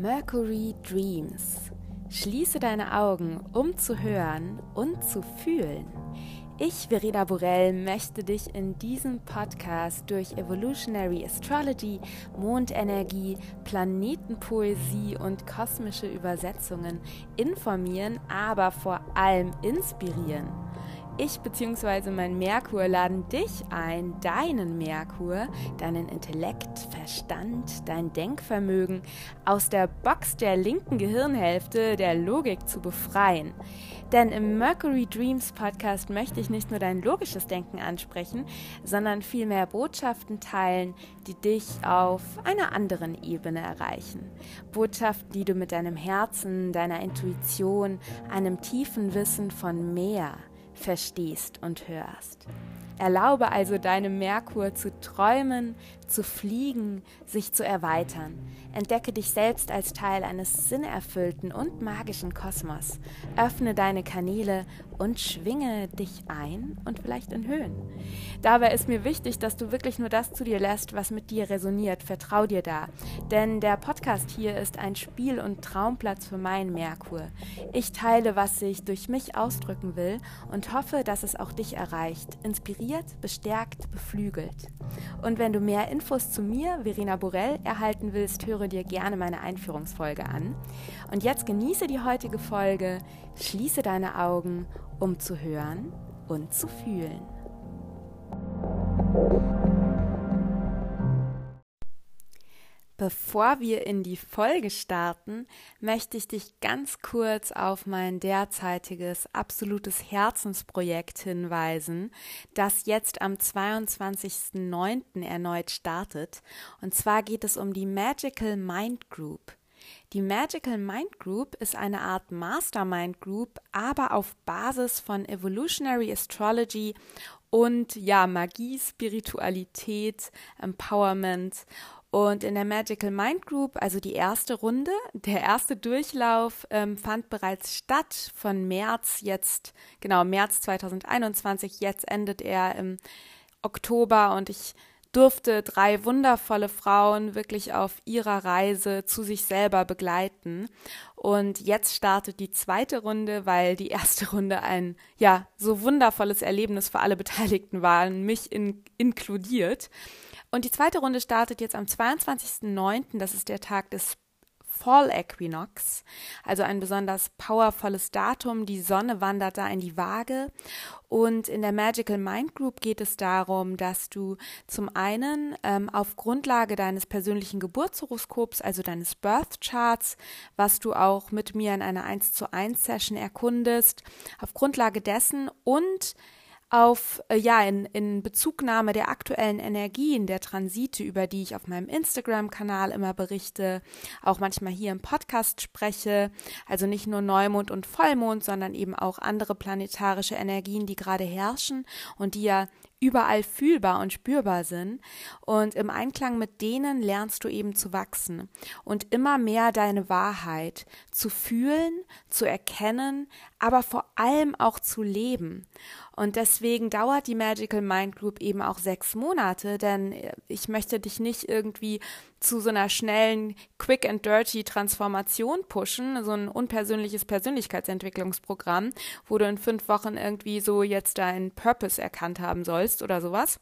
Mercury Dreams. Schließe deine Augen, um zu hören und zu fühlen. Ich, Verena Borell, möchte dich in diesem Podcast durch Evolutionary Astrology, Mondenergie, Planetenpoesie und kosmische Übersetzungen informieren, aber vor allem inspirieren. Ich bzw. mein Merkur laden dich ein, deinen Merkur, deinen Intellekt, Verstand, dein Denkvermögen aus der Box der linken Gehirnhälfte der Logik zu befreien. Denn im Mercury Dreams Podcast möchte ich nicht nur dein logisches Denken ansprechen, sondern vielmehr Botschaften teilen, die dich auf einer anderen Ebene erreichen. Botschaften, die du mit deinem Herzen, deiner Intuition, einem tiefen Wissen von mehr, verstehst und hörst. Erlaube also deinem Merkur zu träumen, zu fliegen, sich zu erweitern. Entdecke dich selbst als Teil eines sinnerfüllten und magischen Kosmos. Öffne deine Kanäle und schwinge dich ein und vielleicht in Höhen. Dabei ist mir wichtig, dass du wirklich nur das zu dir lässt, was mit dir resoniert. Vertrau dir da. Denn der Podcast hier ist ein Spiel- und Traumplatz für meinen Merkur. Ich teile, was ich durch mich ausdrücken will und hoffe, dass es auch dich erreicht. Inspiriert, bestärkt, beflügelt. Und wenn du mehr Infos zu mir, Verena Borell, erhalten willst, höre dir gerne meine Einführungsfolge an. Und jetzt genieße die heutige Folge, schließe deine Augen, um zu hören und zu fühlen. Bevor wir in die Folge starten, möchte ich dich ganz kurz auf mein derzeitiges absolutes Herzensprojekt hinweisen, das jetzt am 22.09. erneut startet. Und zwar geht es um die Magical Mind Group. Die Magical Mind Group ist eine Art Mastermind Group, aber auf Basis von Evolutionary Astrology und ja, Magie, Spiritualität, Empowerment und in der Magical Mind Group, also die erste Runde, der erste Durchlauf ähm, fand bereits statt von März jetzt, genau, März 2021. Jetzt endet er im Oktober und ich durfte drei wundervolle Frauen wirklich auf ihrer Reise zu sich selber begleiten. Und jetzt startet die zweite Runde, weil die erste Runde ein, ja, so wundervolles Erlebnis für alle Beteiligten war, mich in, inkludiert. Und die zweite Runde startet jetzt am 22.09., das ist der Tag des Fall Equinox, also ein besonders powervolles Datum. Die Sonne wandert da in die Waage. Und in der Magical Mind Group geht es darum, dass du zum einen ähm, auf Grundlage deines persönlichen Geburtshoroskops, also deines Birth Charts, was du auch mit mir in einer 1 zu 1 Session erkundest, auf Grundlage dessen und auf, äh, ja, in, in Bezugnahme der aktuellen Energien, der Transite, über die ich auf meinem Instagram-Kanal immer berichte, auch manchmal hier im Podcast spreche, also nicht nur Neumond und Vollmond, sondern eben auch andere planetarische Energien, die gerade herrschen und die ja überall fühlbar und spürbar sind. Und im Einklang mit denen lernst du eben zu wachsen und immer mehr deine Wahrheit zu fühlen, zu erkennen, aber vor allem auch zu leben. Und deswegen dauert die Magical Mind Group eben auch sechs Monate, denn ich möchte dich nicht irgendwie zu so einer schnellen Quick and Dirty Transformation pushen, so ein unpersönliches Persönlichkeitsentwicklungsprogramm, wo du in fünf Wochen irgendwie so jetzt deinen Purpose erkannt haben sollst oder sowas.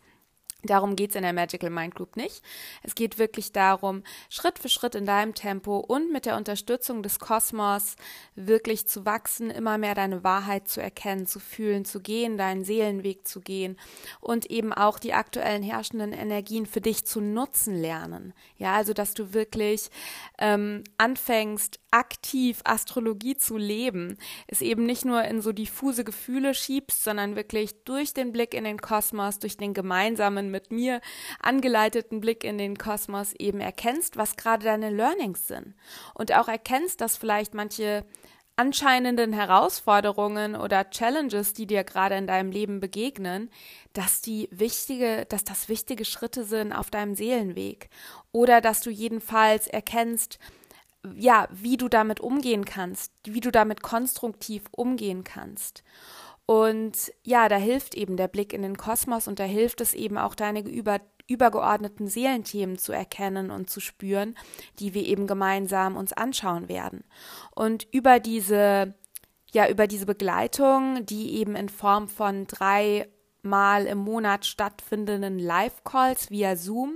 Darum geht es in der Magical Mind Group nicht. Es geht wirklich darum, Schritt für Schritt in deinem Tempo und mit der Unterstützung des Kosmos wirklich zu wachsen, immer mehr deine Wahrheit zu erkennen, zu fühlen, zu gehen, deinen Seelenweg zu gehen und eben auch die aktuellen herrschenden Energien für dich zu nutzen lernen. Ja, also dass du wirklich ähm, anfängst, aktiv Astrologie zu leben, es eben nicht nur in so diffuse Gefühle schiebst, sondern wirklich durch den Blick in den Kosmos, durch den gemeinsamen mit mir angeleiteten Blick in den Kosmos eben erkennst, was gerade deine Learnings sind und auch erkennst, dass vielleicht manche anscheinenden Herausforderungen oder Challenges, die dir gerade in deinem Leben begegnen, dass die wichtige, dass das wichtige Schritte sind auf deinem Seelenweg oder dass du jedenfalls erkennst, ja, wie du damit umgehen kannst, wie du damit konstruktiv umgehen kannst. Und ja, da hilft eben der Blick in den Kosmos und da hilft es eben auch deine über, übergeordneten Seelenthemen zu erkennen und zu spüren, die wir eben gemeinsam uns anschauen werden. Und über diese ja, über diese Begleitung, die eben in Form von drei Mal im Monat stattfindenden Live-Calls via Zoom,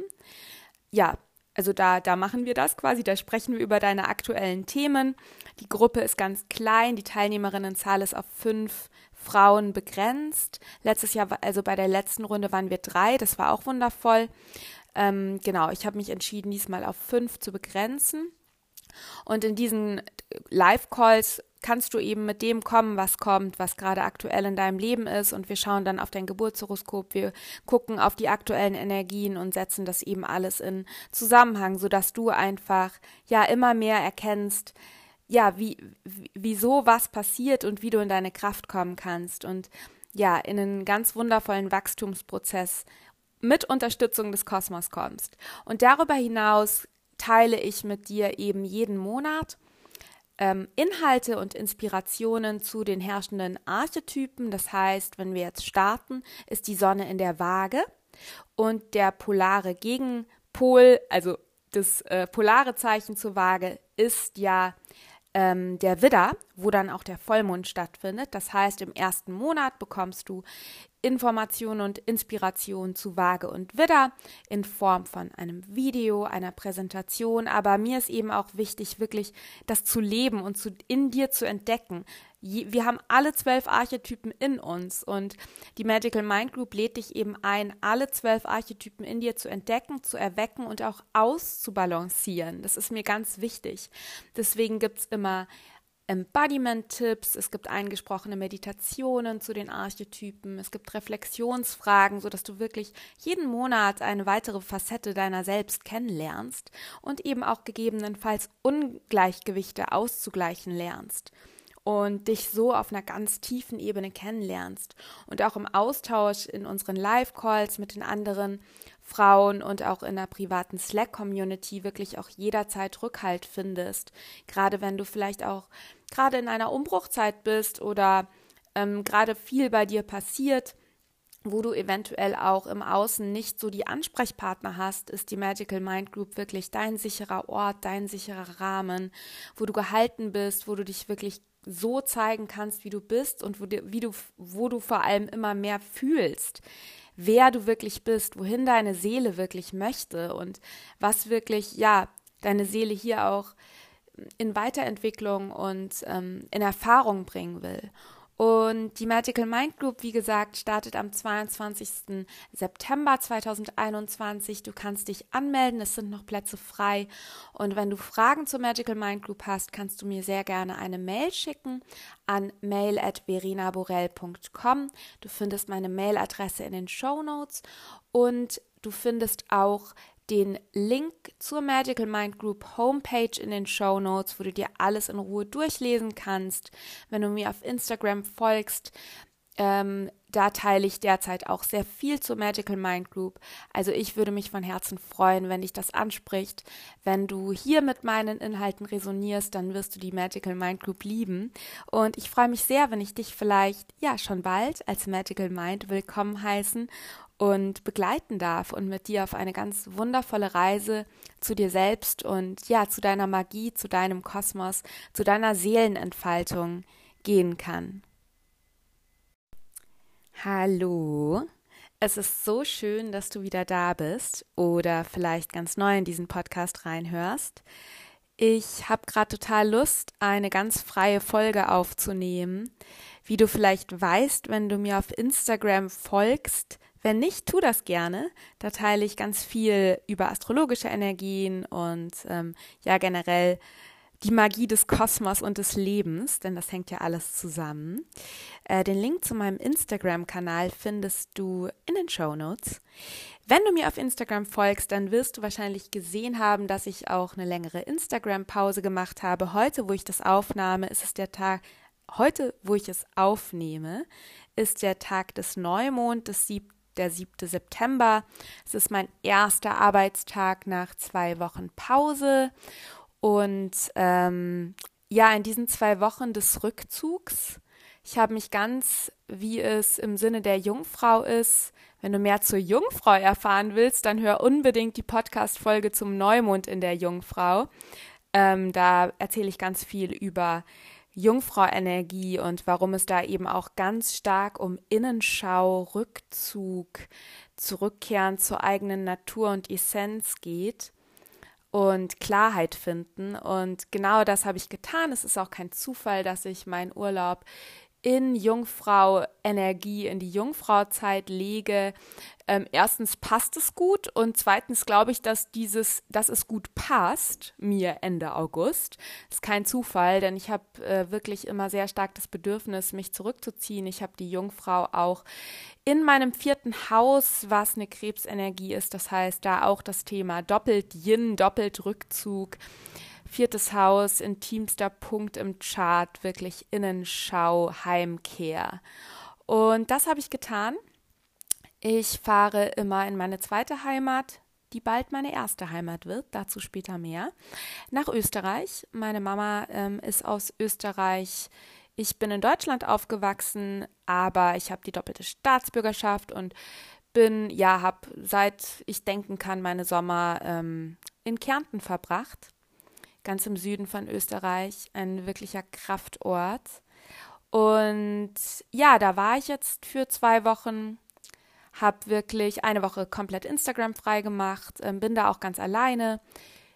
ja, also da, da machen wir das quasi, da sprechen wir über deine aktuellen Themen. Die Gruppe ist ganz klein, die Teilnehmerinnenzahl ist auf fünf Frauen begrenzt. Letztes Jahr, also bei der letzten Runde waren wir drei, das war auch wundervoll. Ähm, genau, ich habe mich entschieden, diesmal auf fünf zu begrenzen. Und in diesen Live-Calls kannst du eben mit dem kommen, was kommt, was gerade aktuell in deinem Leben ist. Und wir schauen dann auf dein Geburtshoroskop, wir gucken auf die aktuellen Energien und setzen das eben alles in Zusammenhang, sodass du einfach ja immer mehr erkennst, ja, wie, wieso was passiert und wie du in deine Kraft kommen kannst und ja, in einen ganz wundervollen Wachstumsprozess mit Unterstützung des Kosmos kommst. Und darüber hinaus teile ich mit dir eben jeden Monat ähm, Inhalte und Inspirationen zu den herrschenden Archetypen. Das heißt, wenn wir jetzt starten, ist die Sonne in der Waage und der polare Gegenpol, also das äh, polare Zeichen zur Waage, ist ja ähm, der Widder, wo dann auch der Vollmond stattfindet. Das heißt, im ersten Monat bekommst du Informationen und Inspiration zu Waage und Widder in Form von einem Video, einer Präsentation. Aber mir ist eben auch wichtig, wirklich das zu leben und zu, in dir zu entdecken. Wir haben alle zwölf Archetypen in uns und die Magical Mind Group lädt dich eben ein, alle zwölf Archetypen in dir zu entdecken, zu erwecken und auch auszubalancieren. Das ist mir ganz wichtig. Deswegen gibt es immer Embodiment-Tipps, es gibt eingesprochene Meditationen zu den Archetypen, es gibt Reflexionsfragen, sodass du wirklich jeden Monat eine weitere Facette deiner selbst kennenlernst und eben auch gegebenenfalls Ungleichgewichte auszugleichen lernst und dich so auf einer ganz tiefen Ebene kennenlernst und auch im Austausch in unseren Live-Calls mit den anderen Frauen und auch in der privaten Slack-Community wirklich auch jederzeit Rückhalt findest. Gerade wenn du vielleicht auch gerade in einer Umbruchzeit bist oder ähm, gerade viel bei dir passiert, wo du eventuell auch im Außen nicht so die Ansprechpartner hast, ist die Magical Mind Group wirklich dein sicherer Ort, dein sicherer Rahmen, wo du gehalten bist, wo du dich wirklich so zeigen kannst, wie du bist und wo, wie du, wo du vor allem immer mehr fühlst wer du wirklich bist, wohin deine Seele wirklich möchte und was wirklich, ja, deine Seele hier auch in Weiterentwicklung und ähm, in Erfahrung bringen will. Und die Magical Mind Group, wie gesagt, startet am 22. September 2021. Du kannst dich anmelden, es sind noch Plätze frei. Und wenn du Fragen zur Magical Mind Group hast, kannst du mir sehr gerne eine Mail schicken an mail.verinaborell.com. Du findest meine Mailadresse in den Show Notes und du findest auch den Link zur Magical Mind Group Homepage in den Show Notes, wo du dir alles in Ruhe durchlesen kannst. Wenn du mir auf Instagram folgst, ähm, da teile ich derzeit auch sehr viel zur Magical Mind Group. Also ich würde mich von Herzen freuen, wenn dich das anspricht. Wenn du hier mit meinen Inhalten resonierst, dann wirst du die Magical Mind Group lieben. Und ich freue mich sehr, wenn ich dich vielleicht ja schon bald als Magical Mind willkommen heißen und begleiten darf und mit dir auf eine ganz wundervolle Reise zu dir selbst und ja, zu deiner Magie, zu deinem Kosmos, zu deiner Seelenentfaltung gehen kann. Hallo, es ist so schön, dass du wieder da bist oder vielleicht ganz neu in diesen Podcast reinhörst. Ich habe gerade total Lust, eine ganz freie Folge aufzunehmen. Wie du vielleicht weißt, wenn du mir auf Instagram folgst, wenn nicht, tu das gerne. Da teile ich ganz viel über astrologische Energien und ähm, ja generell die Magie des Kosmos und des Lebens, denn das hängt ja alles zusammen. Äh, den Link zu meinem Instagram-Kanal findest du in den Show Notes. Wenn du mir auf Instagram folgst, dann wirst du wahrscheinlich gesehen haben, dass ich auch eine längere Instagram-Pause gemacht habe. Heute, wo ich das aufnahme, ist es der Tag, heute, wo ich es aufnehme, ist der Tag des Neumond, des 7 der 7. September. Es ist mein erster Arbeitstag nach zwei Wochen Pause. Und ähm, ja, in diesen zwei Wochen des Rückzugs, Ich habe mich ganz, wie es im Sinne der Jungfrau ist, wenn du mehr zur Jungfrau erfahren willst, dann hör unbedingt die Podcast-Folge zum Neumond in der Jungfrau. Ähm, da erzähle ich ganz viel über Jungfrau-Energie und warum es da eben auch ganz stark um Innenschau, Rückzug, Zurückkehren zur eigenen Natur und Essenz geht und Klarheit finden. Und genau das habe ich getan. Es ist auch kein Zufall, dass ich meinen Urlaub in Jungfrau Energie, in die Jungfrauzeit lege. Ähm, erstens passt es gut und zweitens glaube ich, dass dieses, dass es gut passt, mir Ende August. Ist kein Zufall, denn ich habe äh, wirklich immer sehr stark das Bedürfnis, mich zurückzuziehen. Ich habe die Jungfrau auch in meinem vierten Haus, was eine Krebsenergie ist. Das heißt, da auch das Thema doppelt Yin, doppelt Rückzug. Viertes Haus, intimster Punkt im Chart, wirklich Innenschau, Heimkehr. Und das habe ich getan. Ich fahre immer in meine zweite Heimat, die bald meine erste Heimat wird, dazu später mehr, nach Österreich. Meine Mama ähm, ist aus Österreich. Ich bin in Deutschland aufgewachsen, aber ich habe die doppelte Staatsbürgerschaft und bin, ja, habe seit ich denken kann, meine Sommer ähm, in Kärnten verbracht ganz im Süden von Österreich, ein wirklicher Kraftort. Und ja, da war ich jetzt für zwei Wochen, habe wirklich eine Woche komplett Instagram frei gemacht, ähm, bin da auch ganz alleine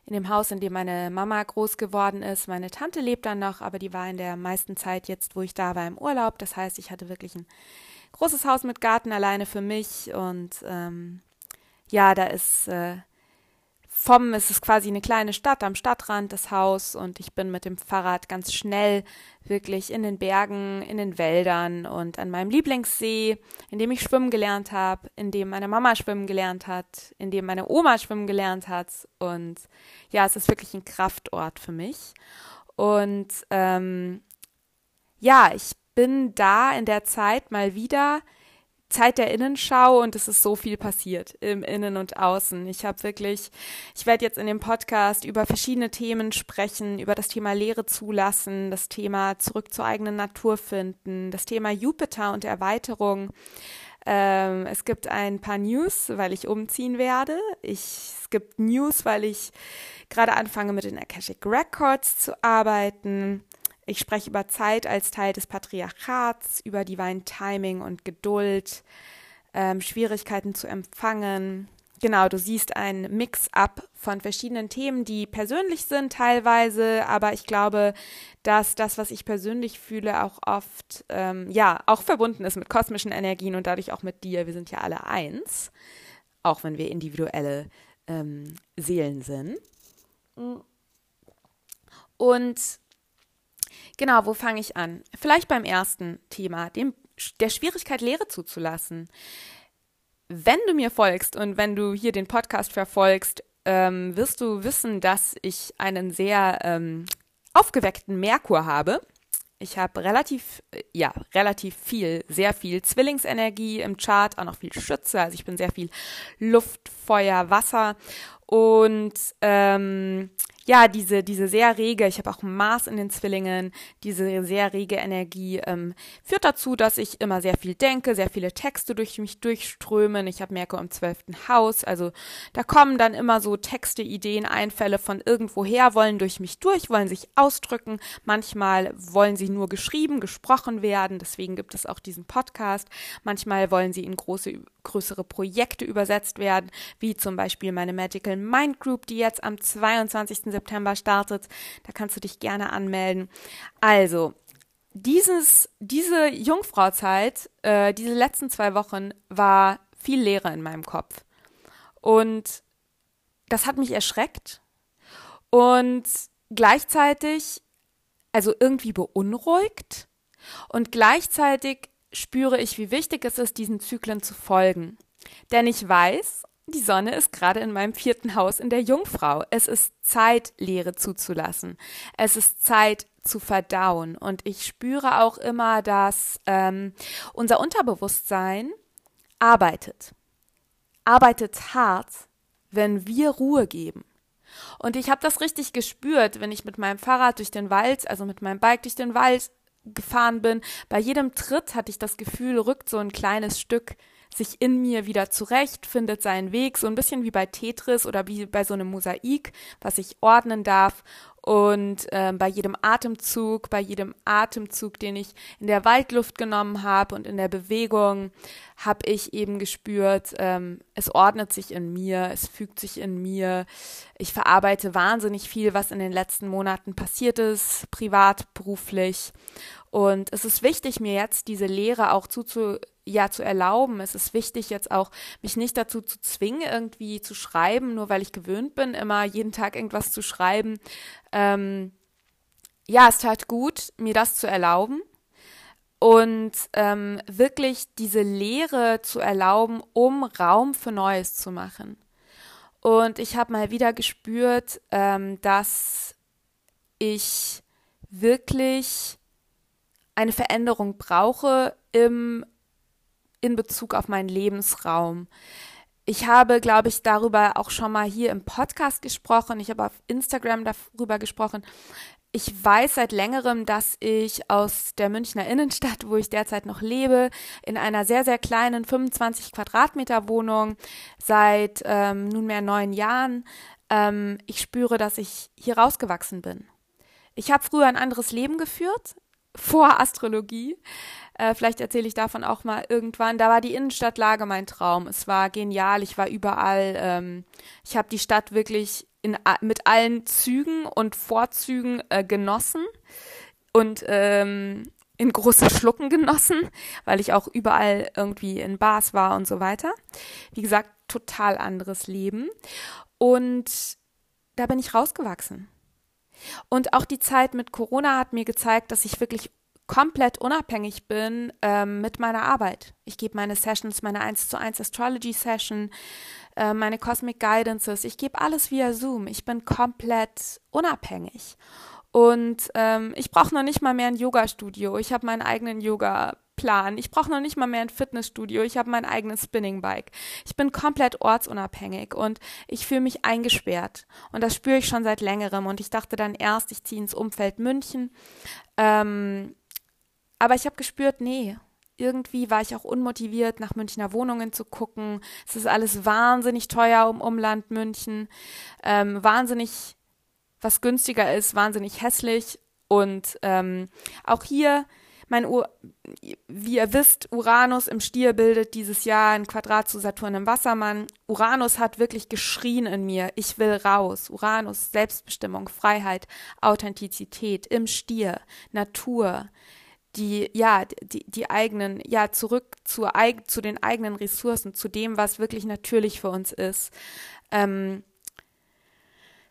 in dem Haus, in dem meine Mama groß geworden ist. Meine Tante lebt dann noch, aber die war in der meisten Zeit jetzt, wo ich da war, im Urlaub. Das heißt, ich hatte wirklich ein großes Haus mit Garten alleine für mich und ähm, ja, da ist äh, vom, es ist quasi eine kleine Stadt am Stadtrand, das Haus, und ich bin mit dem Fahrrad ganz schnell wirklich in den Bergen, in den Wäldern und an meinem Lieblingssee, in dem ich schwimmen gelernt habe, in dem meine Mama schwimmen gelernt hat, in dem meine Oma schwimmen gelernt hat. Und ja, es ist wirklich ein Kraftort für mich. Und ähm, ja, ich bin da in der Zeit mal wieder Zeit der Innenschau und es ist so viel passiert im Innen und Außen. Ich habe wirklich, ich werde jetzt in dem Podcast über verschiedene Themen sprechen, über das Thema Lehre zulassen, das Thema zurück zur eigenen Natur finden, das Thema Jupiter und Erweiterung. Ähm, es gibt ein paar News, weil ich umziehen werde. Ich, es gibt News, weil ich gerade anfange mit den Akashic Records zu arbeiten. Ich spreche über Zeit als Teil des Patriarchats, über Divine Timing und Geduld, ähm, Schwierigkeiten zu empfangen. Genau, du siehst ein Mix-up von verschiedenen Themen, die persönlich sind teilweise, aber ich glaube, dass das, was ich persönlich fühle, auch oft, ähm, ja, auch verbunden ist mit kosmischen Energien und dadurch auch mit dir. Wir sind ja alle eins, auch wenn wir individuelle ähm, Seelen sind. Und Genau, wo fange ich an? Vielleicht beim ersten Thema, dem, der Schwierigkeit, Lehre zuzulassen. Wenn du mir folgst und wenn du hier den Podcast verfolgst, ähm, wirst du wissen, dass ich einen sehr ähm, aufgeweckten Merkur habe. Ich habe relativ, äh, ja, relativ viel, sehr viel Zwillingsenergie im Chart, auch noch viel Schütze. Also ich bin sehr viel Luft, Feuer, Wasser. Und ähm, ja, diese, diese sehr rege, ich habe auch Mars in den Zwillingen, diese sehr rege Energie ähm, führt dazu, dass ich immer sehr viel denke, sehr viele Texte durch mich durchströmen. Ich habe Merkur im zwölften Haus, also da kommen dann immer so Texte, Ideen, Einfälle von irgendwoher, wollen durch mich durch, wollen sich ausdrücken. Manchmal wollen sie nur geschrieben, gesprochen werden, deswegen gibt es auch diesen Podcast. Manchmal wollen sie in große, größere Projekte übersetzt werden, wie zum Beispiel meine Magical Mind Group, die jetzt am 22. September startet. Da kannst du dich gerne anmelden. Also, dieses, diese Jungfrauzeit, äh, diese letzten zwei Wochen war viel Leere in meinem Kopf. Und das hat mich erschreckt und gleichzeitig, also irgendwie beunruhigt. Und gleichzeitig spüre ich, wie wichtig es ist, diesen Zyklen zu folgen. Denn ich weiß, die Sonne ist gerade in meinem vierten Haus in der Jungfrau. Es ist Zeit, Leere zuzulassen. Es ist Zeit zu verdauen. Und ich spüre auch immer, dass ähm, unser Unterbewusstsein arbeitet. Arbeitet hart, wenn wir Ruhe geben. Und ich habe das richtig gespürt, wenn ich mit meinem Fahrrad durch den Wald, also mit meinem Bike durch den Wald gefahren bin, bei jedem Tritt hatte ich das Gefühl, rückt so ein kleines Stück sich in mir wieder zurecht, findet seinen Weg, so ein bisschen wie bei Tetris oder wie bei so einem Mosaik, was ich ordnen darf. Und äh, bei jedem Atemzug, bei jedem Atemzug, den ich in der Waldluft genommen habe und in der Bewegung, habe ich eben gespürt, ähm, es ordnet sich in mir, es fügt sich in mir. Ich verarbeite wahnsinnig viel, was in den letzten Monaten passiert ist, privat, beruflich. Und es ist wichtig, mir jetzt diese Lehre auch zuzu ja zu erlauben. Es ist wichtig, jetzt auch mich nicht dazu zu zwingen, irgendwie zu schreiben, nur weil ich gewöhnt bin, immer jeden Tag irgendwas zu schreiben. Ähm, ja, es tat gut, mir das zu erlauben und ähm, wirklich diese Lehre zu erlauben, um Raum für Neues zu machen. Und ich habe mal wieder gespürt, ähm, dass ich wirklich eine Veränderung brauche im in Bezug auf meinen Lebensraum. Ich habe, glaube ich, darüber auch schon mal hier im Podcast gesprochen. Ich habe auf Instagram darüber gesprochen. Ich weiß seit längerem, dass ich aus der Münchner Innenstadt, wo ich derzeit noch lebe, in einer sehr, sehr kleinen 25 Quadratmeter Wohnung seit ähm, nunmehr neun Jahren, ähm, ich spüre, dass ich hier rausgewachsen bin. Ich habe früher ein anderes Leben geführt, vor Astrologie. Äh, vielleicht erzähle ich davon auch mal irgendwann. Da war die Innenstadtlage mein Traum. Es war genial. Ich war überall. Ähm, ich habe die Stadt wirklich in, mit allen Zügen und Vorzügen äh, genossen und ähm, in große Schlucken genossen, weil ich auch überall irgendwie in Bars war und so weiter. Wie gesagt, total anderes Leben. Und da bin ich rausgewachsen. Und auch die Zeit mit Corona hat mir gezeigt, dass ich wirklich komplett unabhängig bin ähm, mit meiner Arbeit. Ich gebe meine Sessions, meine 1 zu 1 Astrology Session, äh, meine Cosmic Guidances, ich gebe alles via Zoom. Ich bin komplett unabhängig. Und ähm, ich brauche noch nicht mal mehr ein Yoga-Studio. Ich habe meinen eigenen Yoga Plan. Ich brauche noch nicht mal mehr ein Fitnessstudio. Ich habe mein eigenes Spinning-Bike. Ich bin komplett ortsunabhängig und ich fühle mich eingesperrt. Und das spüre ich schon seit längerem. Und ich dachte dann erst, ich ziehe ins Umfeld München. Ähm, aber ich habe gespürt, nee, irgendwie war ich auch unmotiviert, nach Münchner Wohnungen zu gucken. Es ist alles wahnsinnig teuer um Umland München. Ähm, wahnsinnig, was günstiger ist, wahnsinnig hässlich. Und ähm, auch hier mein U wie ihr wisst, Uranus im Stier bildet dieses Jahr ein Quadrat zu Saturn im Wassermann. Uranus hat wirklich geschrien in mir, ich will raus. Uranus, Selbstbestimmung, Freiheit, Authentizität im Stier, Natur, die, ja, die, die eigenen, ja, zurück zu, zu den eigenen Ressourcen, zu dem, was wirklich natürlich für uns ist. Ähm,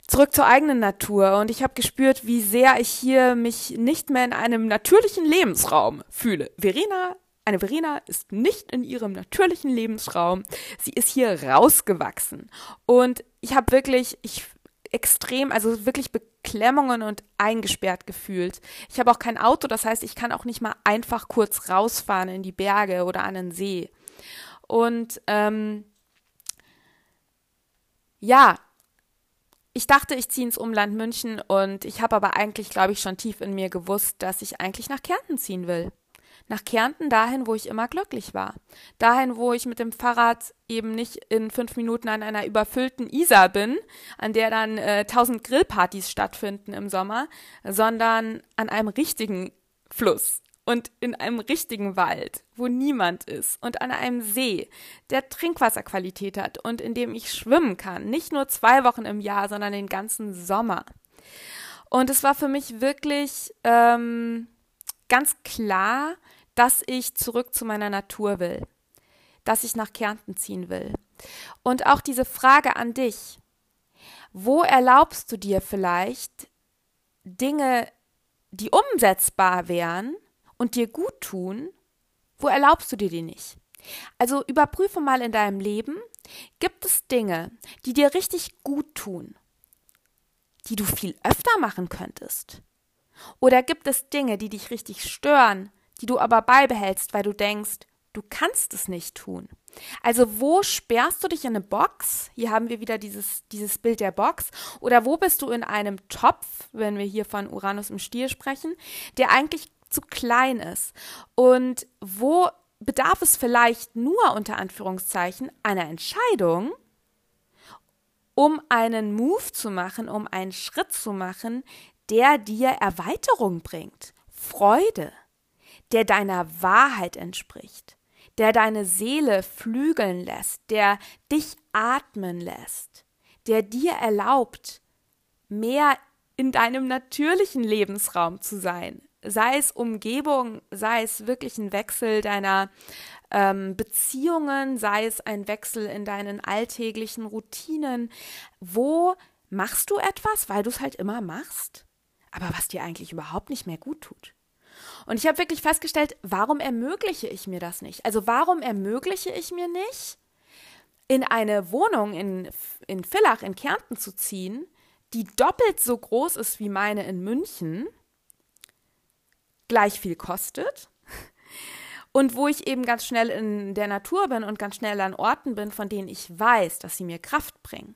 zurück zur eigenen Natur und ich habe gespürt, wie sehr ich hier mich nicht mehr in einem natürlichen Lebensraum fühle. Verena, eine Verena ist nicht in ihrem natürlichen Lebensraum. Sie ist hier rausgewachsen und ich habe wirklich, ich extrem, also wirklich Beklemmungen und eingesperrt gefühlt. Ich habe auch kein Auto, das heißt, ich kann auch nicht mal einfach kurz rausfahren in die Berge oder an den See. Und ähm, ja, ich dachte, ich ziehe ins Umland München und ich habe aber eigentlich, glaube ich, schon tief in mir gewusst, dass ich eigentlich nach Kärnten ziehen will. Nach Kärnten dahin, wo ich immer glücklich war. Dahin, wo ich mit dem Fahrrad eben nicht in fünf Minuten an einer überfüllten Isar bin, an der dann äh, tausend Grillpartys stattfinden im Sommer, sondern an einem richtigen Fluss, und in einem richtigen Wald, wo niemand ist und an einem See, der Trinkwasserqualität hat und in dem ich schwimmen kann, nicht nur zwei Wochen im Jahr, sondern den ganzen Sommer. Und es war für mich wirklich ähm, ganz klar, dass ich zurück zu meiner Natur will, dass ich nach Kärnten ziehen will. Und auch diese Frage an dich, wo erlaubst du dir vielleicht Dinge, die umsetzbar wären, und dir gut tun, wo erlaubst du dir die nicht? Also überprüfe mal in deinem Leben, gibt es Dinge, die dir richtig gut tun, die du viel öfter machen könntest? Oder gibt es Dinge, die dich richtig stören, die du aber beibehältst, weil du denkst, du kannst es nicht tun? Also wo sperrst du dich in eine Box? Hier haben wir wieder dieses, dieses Bild der Box. Oder wo bist du in einem Topf, wenn wir hier von Uranus im Stier sprechen, der eigentlich zu klein ist. Und wo bedarf es vielleicht nur unter Anführungszeichen einer Entscheidung, um einen Move zu machen, um einen Schritt zu machen, der dir Erweiterung bringt, Freude, der deiner Wahrheit entspricht, der deine Seele flügeln lässt, der dich atmen lässt, der dir erlaubt, mehr in deinem natürlichen Lebensraum zu sein, sei es Umgebung, sei es wirklich ein Wechsel deiner ähm, Beziehungen, sei es ein Wechsel in deinen alltäglichen Routinen. Wo machst du etwas, weil du es halt immer machst, aber was dir eigentlich überhaupt nicht mehr gut tut? Und ich habe wirklich festgestellt, warum ermögliche ich mir das nicht? Also warum ermögliche ich mir nicht, in eine Wohnung in, in Villach in Kärnten zu ziehen, die doppelt so groß ist wie meine in München, gleich viel kostet und wo ich eben ganz schnell in der Natur bin und ganz schnell an Orten bin, von denen ich weiß, dass sie mir Kraft bringen.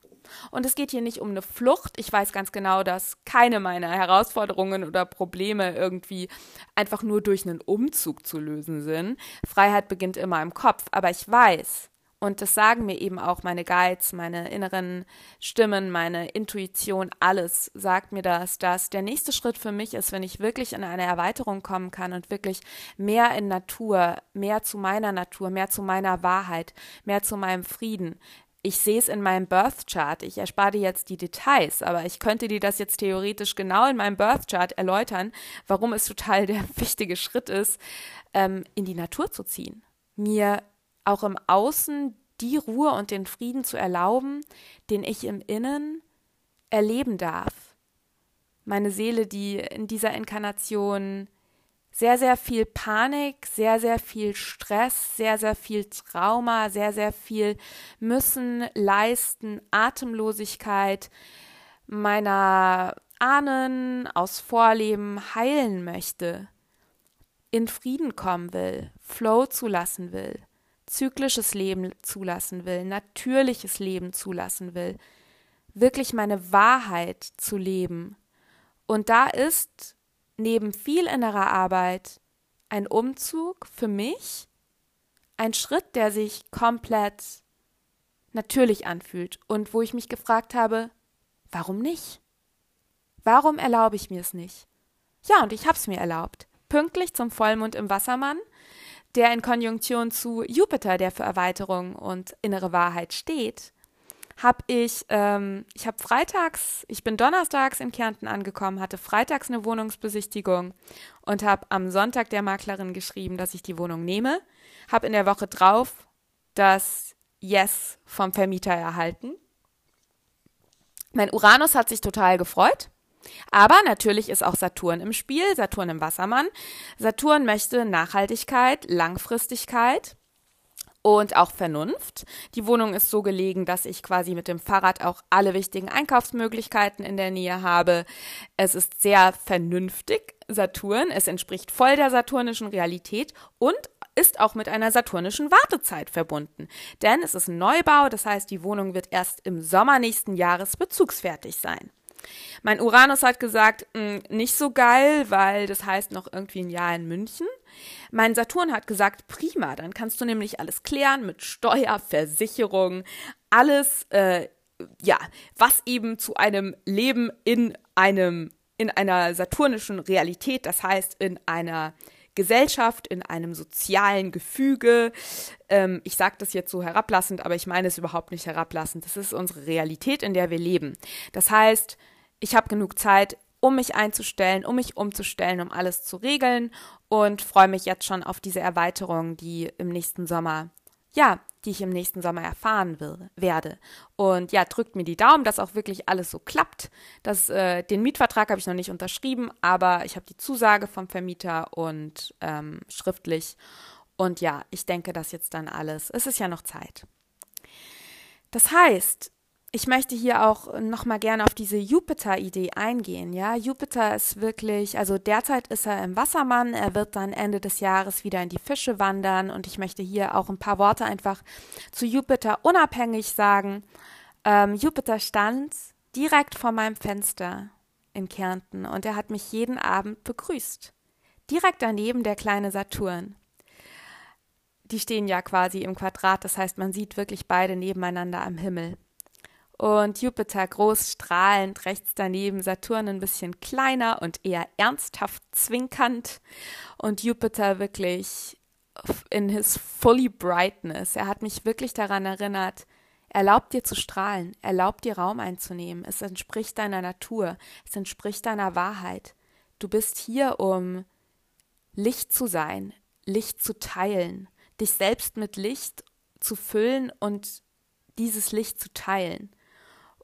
Und es geht hier nicht um eine Flucht. Ich weiß ganz genau, dass keine meiner Herausforderungen oder Probleme irgendwie einfach nur durch einen Umzug zu lösen sind. Freiheit beginnt immer im Kopf. Aber ich weiß, und das sagen mir eben auch meine Guides, meine inneren Stimmen, meine Intuition, alles sagt mir das, dass der nächste Schritt für mich ist, wenn ich wirklich in eine Erweiterung kommen kann und wirklich mehr in Natur, mehr zu meiner Natur, mehr zu meiner Wahrheit, mehr zu meinem Frieden. Ich sehe es in meinem Birth Chart. Ich erspare dir jetzt die Details, aber ich könnte dir das jetzt theoretisch genau in meinem Birth Chart erläutern, warum es total der wichtige Schritt ist, ähm, in die Natur zu ziehen. Mir auch im Außen die Ruhe und den Frieden zu erlauben, den ich im Innen erleben darf. Meine Seele, die in dieser Inkarnation sehr, sehr viel Panik, sehr, sehr viel Stress, sehr, sehr viel Trauma, sehr, sehr viel Müssen, Leisten, Atemlosigkeit meiner Ahnen aus Vorleben heilen möchte, in Frieden kommen will, Flow zulassen will zyklisches Leben zulassen will, natürliches Leben zulassen will, wirklich meine Wahrheit zu leben. Und da ist neben viel innerer Arbeit ein Umzug für mich ein Schritt, der sich komplett natürlich anfühlt und wo ich mich gefragt habe, warum nicht? Warum erlaube ich mir es nicht? Ja, und ich habe es mir erlaubt. Pünktlich zum Vollmond im Wassermann der in Konjunktion zu Jupiter, der für Erweiterung und innere Wahrheit steht, habe ich, ähm, ich habe freitags, ich bin donnerstags in Kärnten angekommen, hatte freitags eine Wohnungsbesichtigung und habe am Sonntag der Maklerin geschrieben, dass ich die Wohnung nehme, habe in der Woche drauf das Yes vom Vermieter erhalten. Mein Uranus hat sich total gefreut aber natürlich ist auch Saturn im Spiel, Saturn im Wassermann. Saturn möchte Nachhaltigkeit, Langfristigkeit und auch Vernunft. Die Wohnung ist so gelegen, dass ich quasi mit dem Fahrrad auch alle wichtigen Einkaufsmöglichkeiten in der Nähe habe. Es ist sehr vernünftig, Saturn. Es entspricht voll der saturnischen Realität und ist auch mit einer saturnischen Wartezeit verbunden. Denn es ist ein Neubau, das heißt, die Wohnung wird erst im Sommer nächsten Jahres bezugsfertig sein. Mein Uranus hat gesagt, mh, hm, nicht so geil, weil das heißt noch irgendwie ein Jahr in München. Mein Saturn hat gesagt, prima, dann kannst du nämlich alles klären mit Steuer, Versicherung, alles, äh, ja, was eben zu einem Leben in einem, in einer saturnischen Realität, das heißt in einer Gesellschaft, in einem sozialen Gefüge. Ähm, ich sage das jetzt so herablassend, aber ich meine es überhaupt nicht herablassend. Das ist unsere Realität, in der wir leben. Das heißt, ich habe genug Zeit, um mich einzustellen, um mich umzustellen, um alles zu regeln und freue mich jetzt schon auf diese Erweiterung, die im nächsten Sommer, ja, die ich im nächsten Sommer erfahren will, werde. Und ja, drückt mir die Daumen, dass auch wirklich alles so klappt. Das, äh, den Mietvertrag habe ich noch nicht unterschrieben, aber ich habe die Zusage vom Vermieter und ähm, schriftlich. Und ja, ich denke, dass jetzt dann alles. Es ist ja noch Zeit. Das heißt, ich möchte hier auch noch mal gerne auf diese Jupiter-Idee eingehen. Ja, Jupiter ist wirklich, also derzeit ist er im Wassermann. Er wird dann Ende des Jahres wieder in die Fische wandern. Und ich möchte hier auch ein paar Worte einfach zu Jupiter unabhängig sagen. Ähm, Jupiter stand direkt vor meinem Fenster in Kärnten und er hat mich jeden Abend begrüßt. direkt daneben der kleine Saturn. Die stehen ja quasi im Quadrat, das heißt, man sieht wirklich beide nebeneinander am Himmel. Und Jupiter groß strahlend, rechts daneben Saturn ein bisschen kleiner und eher ernsthaft zwinkernd. Und Jupiter wirklich in his fully brightness. Er hat mich wirklich daran erinnert, erlaubt dir zu strahlen, erlaubt dir Raum einzunehmen. Es entspricht deiner Natur, es entspricht deiner Wahrheit. Du bist hier, um Licht zu sein, Licht zu teilen, dich selbst mit Licht zu füllen und dieses Licht zu teilen.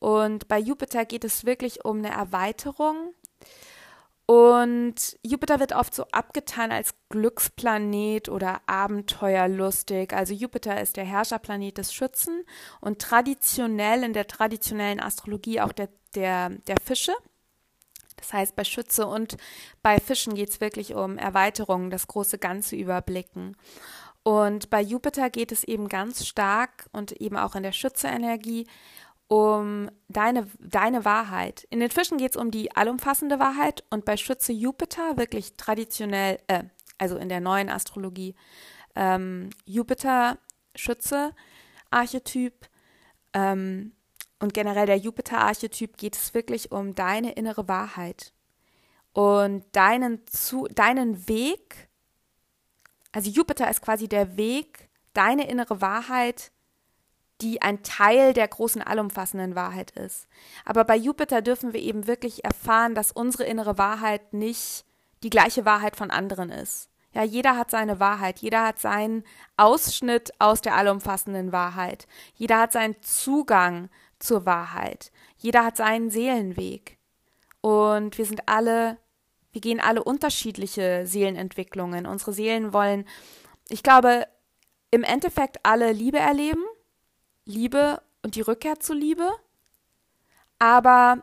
Und bei Jupiter geht es wirklich um eine Erweiterung und Jupiter wird oft so abgetan als Glücksplanet oder abenteuerlustig. Also Jupiter ist der Herrscherplanet des Schützen und traditionell in der traditionellen Astrologie auch der, der, der Fische. Das heißt, bei Schütze und bei Fischen geht es wirklich um Erweiterungen, das große Ganze überblicken. Und bei Jupiter geht es eben ganz stark und eben auch in der Schütze-Energie um deine, deine Wahrheit. In den Fischen geht es um die allumfassende Wahrheit und bei Schütze Jupiter wirklich traditionell, äh, also in der neuen Astrologie, ähm, Jupiter, Schütze, Archetyp ähm, und generell der Jupiter-Archetyp geht es wirklich um deine innere Wahrheit und deinen, zu, deinen Weg. Also Jupiter ist quasi der Weg, deine innere Wahrheit die ein Teil der großen allumfassenden Wahrheit ist. Aber bei Jupiter dürfen wir eben wirklich erfahren, dass unsere innere Wahrheit nicht die gleiche Wahrheit von anderen ist. Ja, jeder hat seine Wahrheit, jeder hat seinen Ausschnitt aus der allumfassenden Wahrheit, jeder hat seinen Zugang zur Wahrheit, jeder hat seinen Seelenweg. Und wir sind alle, wir gehen alle unterschiedliche Seelenentwicklungen. Unsere Seelen wollen, ich glaube, im Endeffekt alle Liebe erleben Liebe und die Rückkehr zu Liebe, aber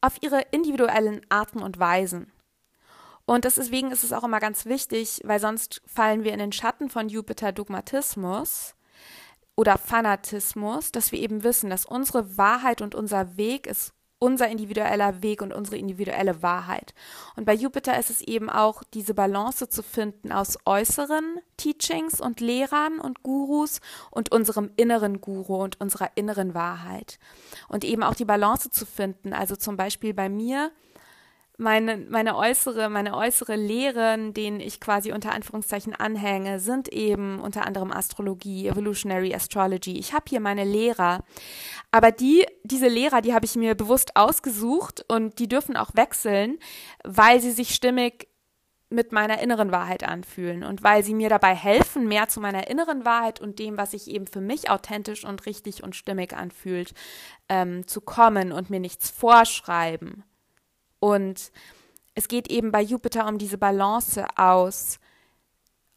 auf ihre individuellen Arten und Weisen. Und deswegen ist es auch immer ganz wichtig, weil sonst fallen wir in den Schatten von Jupiter-Dogmatismus oder Fanatismus, dass wir eben wissen, dass unsere Wahrheit und unser Weg ist unser individueller Weg und unsere individuelle Wahrheit. Und bei Jupiter ist es eben auch diese Balance zu finden aus äußeren Teachings und Lehrern und Gurus und unserem inneren Guru und unserer inneren Wahrheit. Und eben auch die Balance zu finden. Also zum Beispiel bei mir meine, meine äußere, meine äußere Lehren, denen ich quasi unter Anführungszeichen anhänge, sind eben unter anderem Astrologie, Evolutionary Astrology. Ich habe hier meine Lehrer. Aber die, diese Lehrer, die habe ich mir bewusst ausgesucht und die dürfen auch wechseln, weil sie sich stimmig mit meiner inneren Wahrheit anfühlen und weil sie mir dabei helfen, mehr zu meiner inneren Wahrheit und dem, was sich eben für mich authentisch und richtig und stimmig anfühlt, ähm, zu kommen und mir nichts vorschreiben. Und es geht eben bei Jupiter um diese Balance aus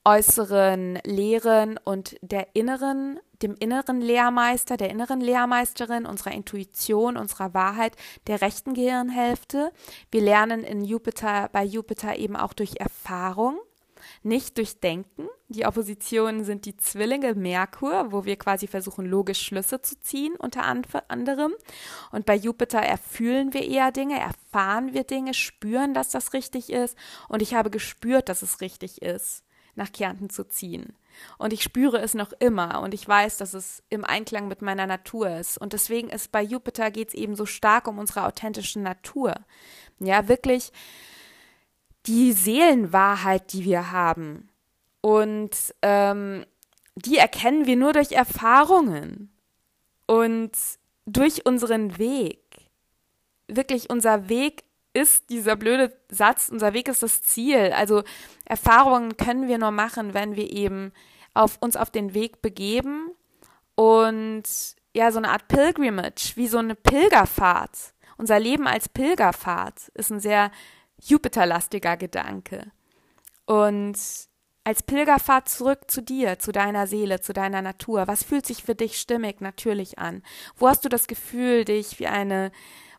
äußeren Lehren und der inneren, dem inneren Lehrmeister, der inneren Lehrmeisterin, unserer Intuition, unserer Wahrheit, der rechten Gehirnhälfte. Wir lernen in Jupiter, bei Jupiter eben auch durch Erfahrung nicht durch Denken. Die Oppositionen sind die Zwillinge Merkur, wo wir quasi versuchen, logisch Schlüsse zu ziehen, unter anderem. Und bei Jupiter erfühlen wir eher Dinge, erfahren wir Dinge, spüren, dass das richtig ist. Und ich habe gespürt, dass es richtig ist, nach Kärnten zu ziehen. Und ich spüre es noch immer und ich weiß, dass es im Einklang mit meiner Natur ist. Und deswegen ist bei Jupiter geht es eben so stark um unsere authentische Natur. Ja, wirklich die Seelenwahrheit, die wir haben. Und ähm, die erkennen wir nur durch Erfahrungen und durch unseren Weg. Wirklich, unser Weg ist dieser blöde Satz, unser Weg ist das Ziel. Also Erfahrungen können wir nur machen, wenn wir eben auf uns auf den Weg begeben und ja, so eine Art Pilgrimage, wie so eine Pilgerfahrt. Unser Leben als Pilgerfahrt ist ein sehr Jupiterlastiger Gedanke. Und als Pilgerfahrt zurück zu dir, zu deiner Seele, zu deiner Natur. Was fühlt sich für dich stimmig, natürlich an? Wo hast du das Gefühl, dich wie eine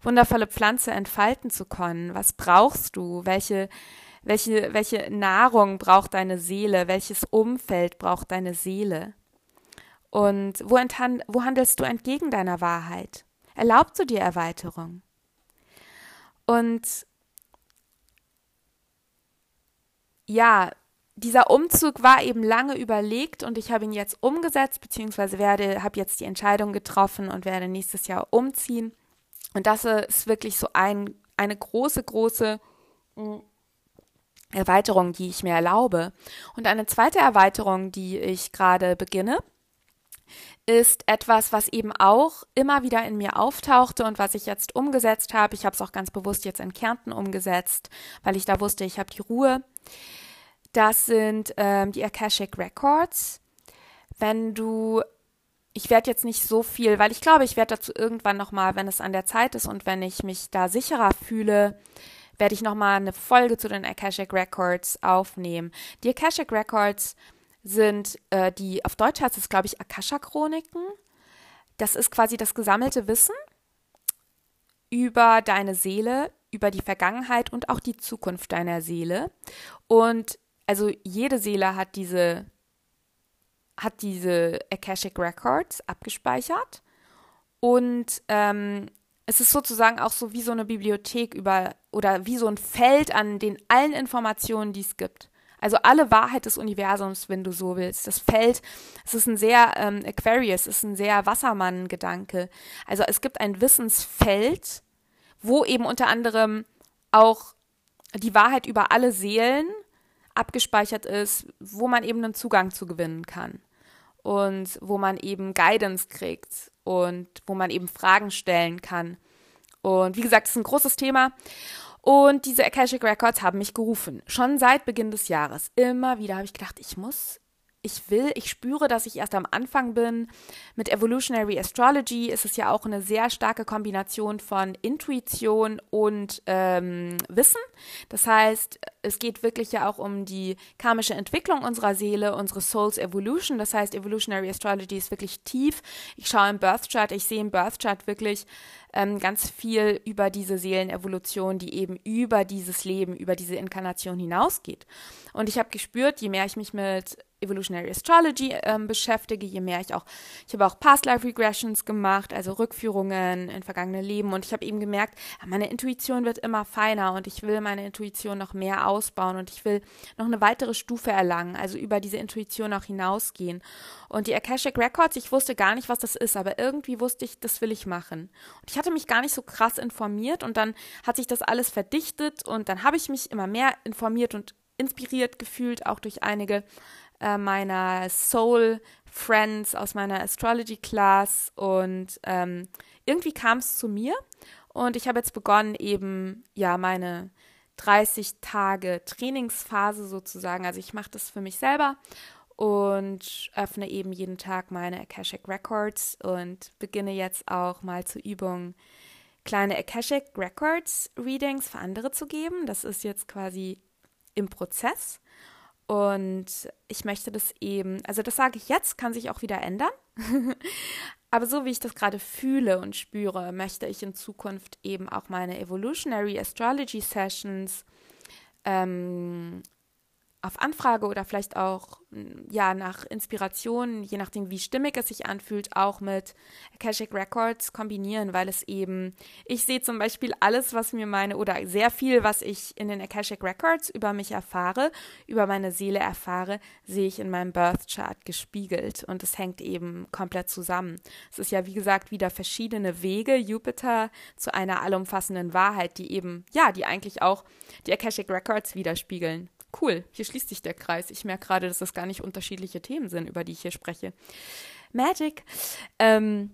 wundervolle Pflanze entfalten zu können? Was brauchst du? Welche, welche, welche Nahrung braucht deine Seele? Welches Umfeld braucht deine Seele? Und wo, wo handelst du entgegen deiner Wahrheit? Erlaubst du dir Erweiterung? Und ja, dieser Umzug war eben lange überlegt und ich habe ihn jetzt umgesetzt, beziehungsweise werde, habe jetzt die Entscheidung getroffen und werde nächstes Jahr umziehen. Und das ist wirklich so ein, eine große, große mm, Erweiterung, die ich mir erlaube. Und eine zweite Erweiterung, die ich gerade beginne, ist etwas, was eben auch immer wieder in mir auftauchte und was ich jetzt umgesetzt habe. Ich habe es auch ganz bewusst jetzt in Kärnten umgesetzt, weil ich da wusste, ich habe die Ruhe. Das sind ähm, die Akashic Records. Wenn du, ich werde jetzt nicht so viel, weil ich glaube, ich werde dazu irgendwann nochmal, wenn es an der Zeit ist und wenn ich mich da sicherer fühle, werde ich nochmal eine Folge zu den Akashic Records aufnehmen. Die Akashic Records sind äh, die, auf Deutsch heißt es, glaube ich, Akasha-Chroniken. Das ist quasi das gesammelte Wissen über deine Seele, über die Vergangenheit und auch die Zukunft deiner Seele. Und also jede Seele hat diese, hat diese Akashic Records abgespeichert. Und ähm, es ist sozusagen auch so wie so eine Bibliothek über oder wie so ein Feld an den allen Informationen, die es gibt. Also alle Wahrheit des Universums, wenn du so willst. Das Feld, es ist ein sehr ähm, Aquarius, es ist ein sehr Wassermann-Gedanke. Also es gibt ein Wissensfeld, wo eben unter anderem auch die Wahrheit über alle Seelen abgespeichert ist, wo man eben einen Zugang zu gewinnen kann und wo man eben Guidance kriegt und wo man eben Fragen stellen kann. Und wie gesagt, es ist ein großes Thema. Und diese Akashic Records haben mich gerufen. Schon seit Beginn des Jahres. Immer wieder habe ich gedacht, ich muss ich will, ich spüre, dass ich erst am Anfang bin. Mit Evolutionary Astrology ist es ja auch eine sehr starke Kombination von Intuition und ähm, Wissen. Das heißt, es geht wirklich ja auch um die karmische Entwicklung unserer Seele, unsere Soul's Evolution. Das heißt, Evolutionary Astrology ist wirklich tief. Ich schaue im Birth Chart, ich sehe im Birth Chart wirklich ähm, ganz viel über diese Seelenevolution, die eben über dieses Leben, über diese Inkarnation hinausgeht. Und ich habe gespürt, je mehr ich mich mit Evolutionary Astrology ähm, beschäftige, je mehr ich auch, ich habe auch Past Life Regressions gemacht, also Rückführungen in vergangene Leben und ich habe eben gemerkt, meine Intuition wird immer feiner und ich will meine Intuition noch mehr ausbauen und ich will noch eine weitere Stufe erlangen, also über diese Intuition auch hinausgehen. Und die Akashic Records, ich wusste gar nicht, was das ist, aber irgendwie wusste ich, das will ich machen. Und ich hatte mich gar nicht so krass informiert und dann hat sich das alles verdichtet und dann habe ich mich immer mehr informiert und inspiriert gefühlt, auch durch einige äh, meiner Soul Friends aus meiner Astrology Class und ähm, irgendwie kam es zu mir und ich habe jetzt begonnen eben ja meine 30 Tage Trainingsphase sozusagen. Also ich mache das für mich selber und öffne eben jeden Tag meine Akashic Records und beginne jetzt auch mal zur Übung kleine Akashic Records Readings für andere zu geben. Das ist jetzt quasi im Prozess. Und ich möchte das eben, also das sage ich jetzt, kann sich auch wieder ändern. Aber so wie ich das gerade fühle und spüre, möchte ich in Zukunft eben auch meine Evolutionary Astrology Sessions ähm, auf Anfrage oder vielleicht auch ja nach Inspiration, je nachdem wie stimmig es sich anfühlt, auch mit Akashic Records kombinieren, weil es eben, ich sehe zum Beispiel alles, was mir meine oder sehr viel, was ich in den Akashic Records über mich erfahre, über meine Seele erfahre, sehe ich in meinem Birth Chart gespiegelt und es hängt eben komplett zusammen. Es ist ja wie gesagt wieder verschiedene Wege Jupiter zu einer allumfassenden Wahrheit, die eben ja, die eigentlich auch die Akashic Records widerspiegeln cool, hier schließt sich der Kreis. Ich merke gerade, dass das gar nicht unterschiedliche Themen sind, über die ich hier spreche. Magic. Ähm,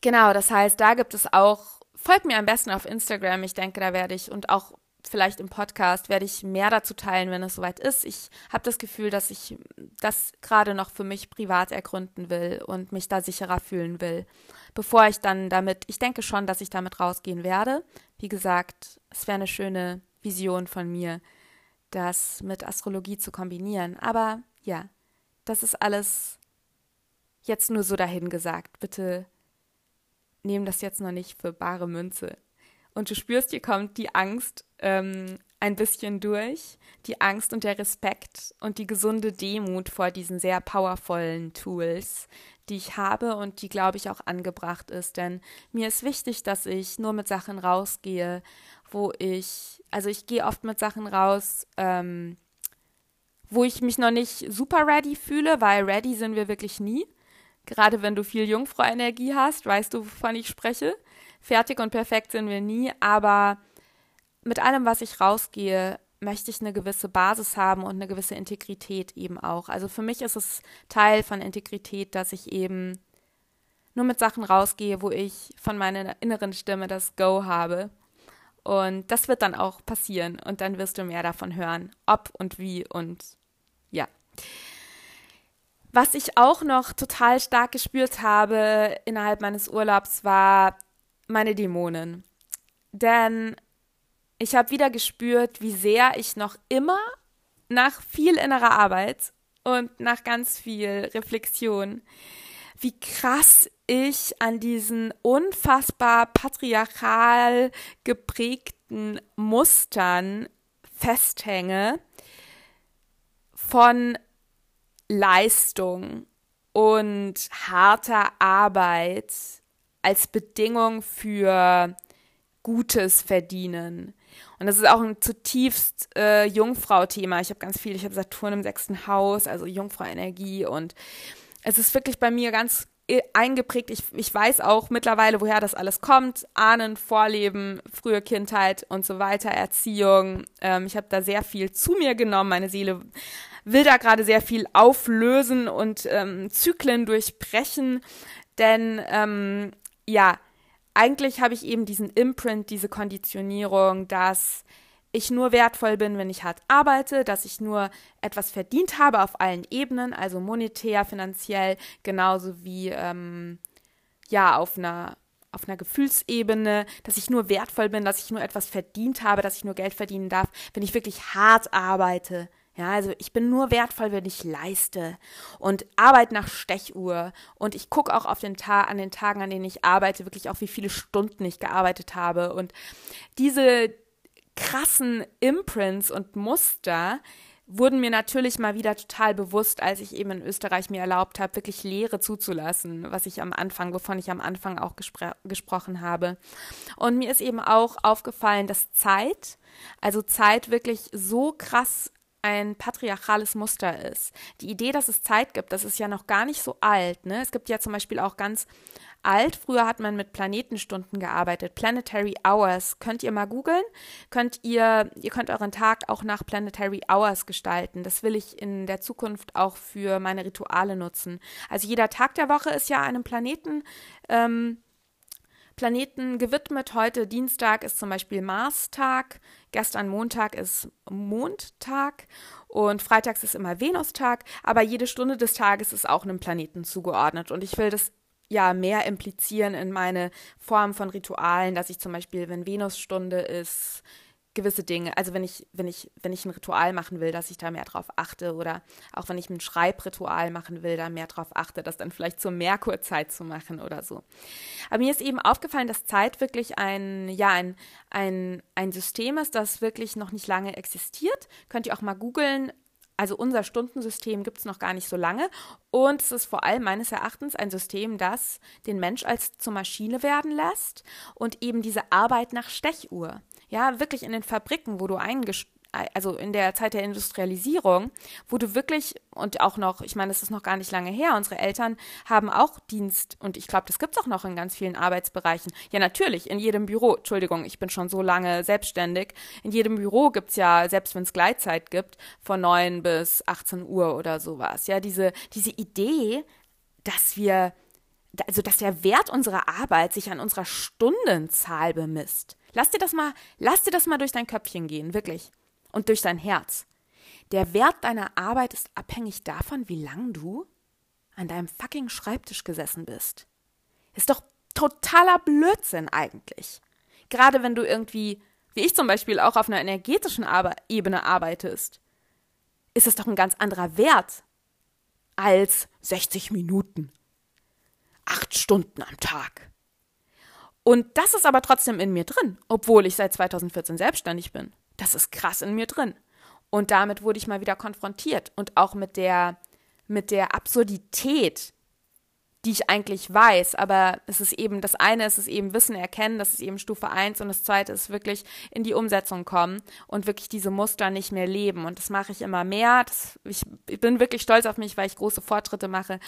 genau, das heißt, da gibt es auch, folgt mir am besten auf Instagram. Ich denke, da werde ich und auch vielleicht im Podcast werde ich mehr dazu teilen, wenn es soweit ist. Ich habe das Gefühl, dass ich das gerade noch für mich privat ergründen will und mich da sicherer fühlen will, bevor ich dann damit, ich denke schon, dass ich damit rausgehen werde. Wie gesagt, es wäre eine schöne Vision von mir, das mit Astrologie zu kombinieren. Aber ja, das ist alles jetzt nur so dahingesagt. Bitte nehm das jetzt noch nicht für bare Münze. Und du spürst, hier kommt die Angst ähm, ein bisschen durch, die Angst und der Respekt und die gesunde Demut vor diesen sehr powervollen Tools, die ich habe und die, glaube ich, auch angebracht ist. Denn mir ist wichtig, dass ich nur mit Sachen rausgehe, wo ich, also ich gehe oft mit Sachen raus, ähm, wo ich mich noch nicht super ready fühle, weil ready sind wir wirklich nie. Gerade wenn du viel Jungfrau-Energie hast, weißt du, wovon ich spreche. Fertig und perfekt sind wir nie, aber mit allem, was ich rausgehe, möchte ich eine gewisse Basis haben und eine gewisse Integrität eben auch. Also für mich ist es Teil von Integrität, dass ich eben nur mit Sachen rausgehe, wo ich von meiner inneren Stimme das Go habe. Und das wird dann auch passieren und dann wirst du mehr davon hören, ob und wie und ja. Was ich auch noch total stark gespürt habe innerhalb meines Urlaubs war meine Dämonen. Denn ich habe wieder gespürt, wie sehr ich noch immer nach viel innerer Arbeit und nach ganz viel Reflexion, wie krass ich an diesen unfassbar patriarchal geprägten Mustern festhänge von Leistung und harter Arbeit als Bedingung für gutes Verdienen. Und das ist auch ein zutiefst äh, Jungfrau-Thema. Ich habe ganz viel, ich habe Saturn im sechsten Haus, also Jungfrau-Energie. Und es ist wirklich bei mir ganz äh, eingeprägt. Ich, ich weiß auch mittlerweile, woher das alles kommt. Ahnen, Vorleben, frühe Kindheit und so weiter, Erziehung. Ähm, ich habe da sehr viel zu mir genommen. Meine Seele will da gerade sehr viel auflösen und ähm, Zyklen durchbrechen. Denn ähm, ja, eigentlich habe ich eben diesen Imprint, diese Konditionierung, dass ich nur wertvoll bin, wenn ich hart arbeite, dass ich nur etwas verdient habe auf allen Ebenen, also monetär, finanziell, genauso wie ähm, ja auf einer auf einer Gefühlsebene, dass ich nur wertvoll bin, dass ich nur etwas verdient habe, dass ich nur Geld verdienen darf, wenn ich wirklich hart arbeite, ja, also ich bin nur wertvoll, wenn ich leiste und arbeite nach Stechuhr. Und ich gucke auch auf den Tag, an den Tagen, an denen ich arbeite, wirklich auch, wie viele Stunden ich gearbeitet habe. Und diese krassen Imprints und Muster wurden mir natürlich mal wieder total bewusst, als ich eben in Österreich mir erlaubt habe, wirklich Lehre zuzulassen, was ich am Anfang, wovon ich am Anfang auch gespr gesprochen habe. Und mir ist eben auch aufgefallen, dass Zeit, also Zeit wirklich so krass ein patriarchales Muster ist. Die Idee, dass es Zeit gibt, das ist ja noch gar nicht so alt. Ne? Es gibt ja zum Beispiel auch ganz alt. Früher hat man mit Planetenstunden gearbeitet. Planetary Hours. Könnt ihr mal googeln? Könnt ihr, ihr könnt euren Tag auch nach Planetary Hours gestalten. Das will ich in der Zukunft auch für meine Rituale nutzen. Also jeder Tag der Woche ist ja einem Planeten ähm, Planeten gewidmet. Heute Dienstag ist zum Beispiel Marstag, gestern Montag ist Mondtag und freitags ist immer Venustag, aber jede Stunde des Tages ist auch einem Planeten zugeordnet. Und ich will das ja mehr implizieren in meine Form von Ritualen, dass ich zum Beispiel, wenn Venusstunde ist, gewisse Dinge, also wenn ich, wenn ich, wenn ich ein Ritual machen will, dass ich da mehr drauf achte oder auch wenn ich ein Schreibritual machen will, da mehr drauf achte, das dann vielleicht zur Merkurzeit zu machen oder so. Aber mir ist eben aufgefallen, dass Zeit wirklich ein, ja, ein, ein, ein System ist, das wirklich noch nicht lange existiert. Könnt ihr auch mal googeln. Also unser Stundensystem gibt es noch gar nicht so lange und es ist vor allem meines Erachtens ein System, das den Mensch als zur Maschine werden lässt und eben diese Arbeit nach Stechuhr ja, wirklich in den Fabriken, wo du eingestellt also in der Zeit der Industrialisierung, wo du wirklich und auch noch, ich meine, das ist noch gar nicht lange her, unsere Eltern haben auch Dienst und ich glaube, das gibt es auch noch in ganz vielen Arbeitsbereichen. Ja, natürlich, in jedem Büro, Entschuldigung, ich bin schon so lange selbstständig, in jedem Büro gibt es ja, selbst wenn es Gleitzeit gibt, von 9 bis 18 Uhr oder sowas. Ja, diese, diese Idee, dass wir, also dass der Wert unserer Arbeit sich an unserer Stundenzahl bemisst. Lass dir das mal, lass dir das mal durch dein Köpfchen gehen, wirklich. Und durch dein Herz. Der Wert deiner Arbeit ist abhängig davon, wie lang du an deinem fucking Schreibtisch gesessen bist. Ist doch totaler Blödsinn eigentlich. Gerade wenn du irgendwie, wie ich zum Beispiel, auch auf einer energetischen Ar Ebene arbeitest, ist es doch ein ganz anderer Wert als 60 Minuten. Acht Stunden am Tag. Und das ist aber trotzdem in mir drin, obwohl ich seit 2014 selbstständig bin. Das ist krass in mir drin. Und damit wurde ich mal wieder konfrontiert und auch mit der, mit der Absurdität die ich eigentlich weiß, aber es ist eben, das eine ist es eben Wissen erkennen, das ist eben Stufe 1 und das zweite ist wirklich in die Umsetzung kommen und wirklich diese Muster nicht mehr leben und das mache ich immer mehr. Das, ich, ich bin wirklich stolz auf mich, weil ich große Fortschritte mache.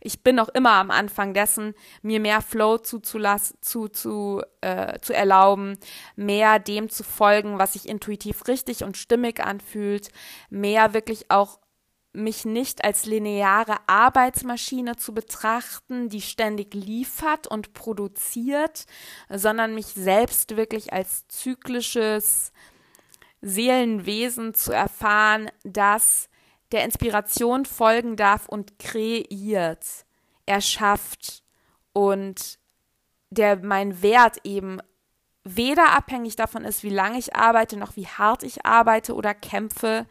Ich bin noch immer am Anfang dessen, mir mehr Flow zuzulassen, zu, zu, äh, zu erlauben, mehr dem zu folgen, was sich intuitiv richtig und stimmig anfühlt, mehr wirklich auch mich nicht als lineare Arbeitsmaschine zu betrachten, die ständig liefert und produziert, sondern mich selbst wirklich als zyklisches Seelenwesen zu erfahren, das der Inspiration folgen darf und kreiert, erschafft und der mein Wert eben weder abhängig davon ist, wie lange ich arbeite, noch wie hart ich arbeite oder kämpfe,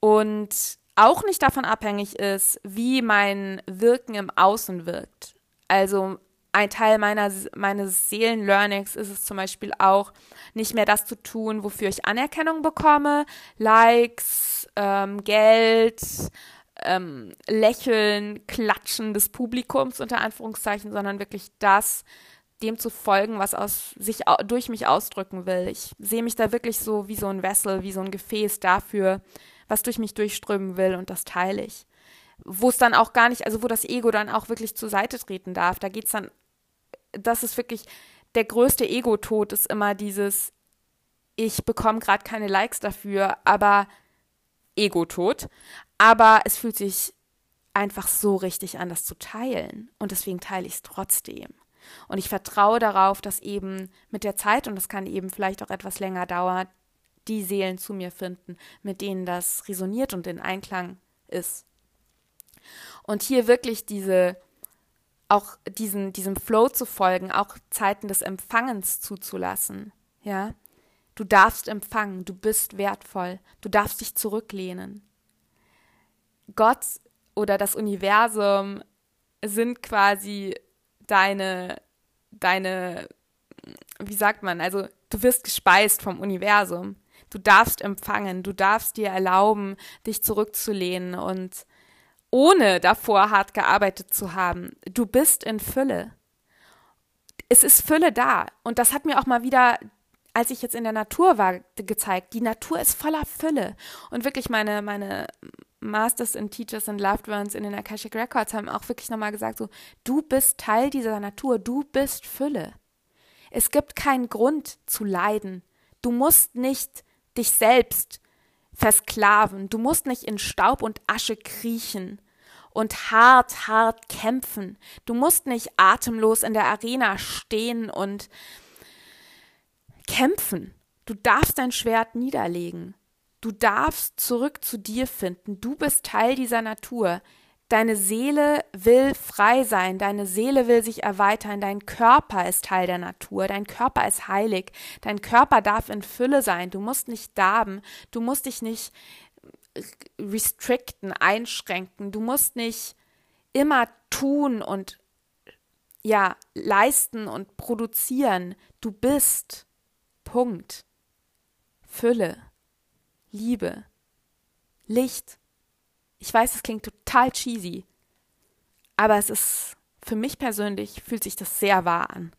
und auch nicht davon abhängig ist, wie mein Wirken im Außen wirkt. Also ein Teil meiner, meines Seelenlearnings ist es zum Beispiel auch, nicht mehr das zu tun, wofür ich Anerkennung bekomme, Likes, ähm, Geld, ähm, Lächeln, Klatschen des Publikums unter Anführungszeichen, sondern wirklich das, dem zu folgen, was aus sich durch mich ausdrücken will. Ich sehe mich da wirklich so wie so ein Wessel, wie so ein Gefäß dafür, was durch mich durchströmen will und das teile ich. Wo es dann auch gar nicht, also wo das Ego dann auch wirklich zur Seite treten darf. Da geht es dann, das ist wirklich, der größte Ego-Tod ist immer dieses, ich bekomme gerade keine Likes dafür, aber Ego-Tod. Aber es fühlt sich einfach so richtig an, das zu teilen. Und deswegen teile ich es trotzdem. Und ich vertraue darauf, dass eben mit der Zeit, und das kann eben vielleicht auch etwas länger dauern, die Seelen zu mir finden, mit denen das resoniert und in Einklang ist. Und hier wirklich diese, auch diesen, diesem Flow zu folgen, auch Zeiten des Empfangens zuzulassen, ja. Du darfst empfangen, du bist wertvoll, du darfst dich zurücklehnen. Gott oder das Universum sind quasi deine, deine, wie sagt man, also du wirst gespeist vom Universum. Du darfst empfangen, du darfst dir erlauben, dich zurückzulehnen und ohne davor hart gearbeitet zu haben. Du bist in Fülle. Es ist Fülle da. Und das hat mir auch mal wieder, als ich jetzt in der Natur war, gezeigt. Die Natur ist voller Fülle. Und wirklich meine, meine Masters in Teachers and Loved Ones in den Akashic Records haben auch wirklich nochmal gesagt, so, du bist Teil dieser Natur, du bist Fülle. Es gibt keinen Grund zu leiden. Du musst nicht dich selbst versklaven. Du musst nicht in Staub und Asche kriechen und hart, hart kämpfen. Du musst nicht atemlos in der Arena stehen und kämpfen. Du darfst dein Schwert niederlegen. Du darfst zurück zu dir finden. Du bist Teil dieser Natur. Deine Seele will frei sein, deine Seele will sich erweitern, dein Körper ist Teil der Natur, dein Körper ist heilig, dein Körper darf in Fülle sein, du musst nicht darben, du musst dich nicht restricten, einschränken, du musst nicht immer tun und ja, leisten und produzieren, du bist. Punkt. Fülle, Liebe, Licht, ich weiß, es klingt total cheesy, aber es ist für mich persönlich fühlt sich das sehr wahr an.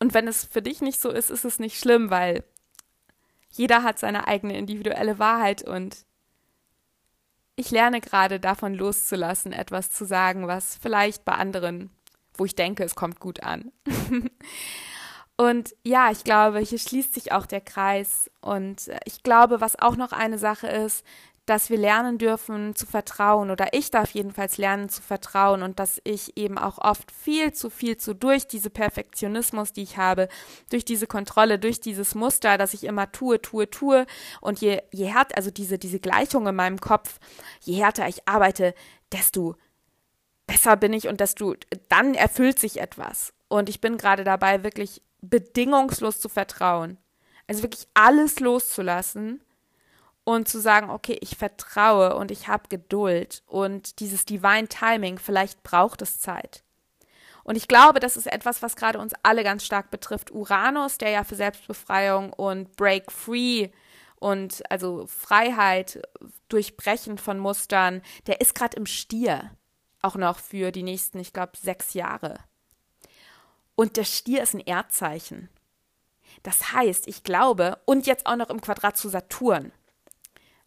Und wenn es für dich nicht so ist, ist es nicht schlimm, weil jeder hat seine eigene individuelle Wahrheit und ich lerne gerade davon loszulassen, etwas zu sagen, was vielleicht bei anderen, wo ich denke, es kommt gut an. und ja, ich glaube, hier schließt sich auch der Kreis. Und ich glaube, was auch noch eine Sache ist, dass wir lernen dürfen zu vertrauen oder ich darf jedenfalls lernen zu vertrauen und dass ich eben auch oft viel zu viel zu durch diese Perfektionismus, die ich habe, durch diese Kontrolle, durch dieses Muster, dass ich immer tue, tue, tue und je, je härter, also diese, diese Gleichung in meinem Kopf, je härter ich arbeite, desto besser bin ich und desto, dann erfüllt sich etwas. Und ich bin gerade dabei, wirklich bedingungslos zu vertrauen. Also wirklich alles loszulassen und zu sagen, okay, ich vertraue und ich habe Geduld und dieses Divine Timing, vielleicht braucht es Zeit. Und ich glaube, das ist etwas, was gerade uns alle ganz stark betrifft. Uranus, der ja für Selbstbefreiung und Break Free und also Freiheit, Durchbrechen von Mustern, der ist gerade im Stier. auch noch für die nächsten, ich glaube, sechs Jahre. Und der Stier ist ein Erdzeichen. Das heißt, ich glaube, und jetzt auch noch im Quadrat zu Saturn.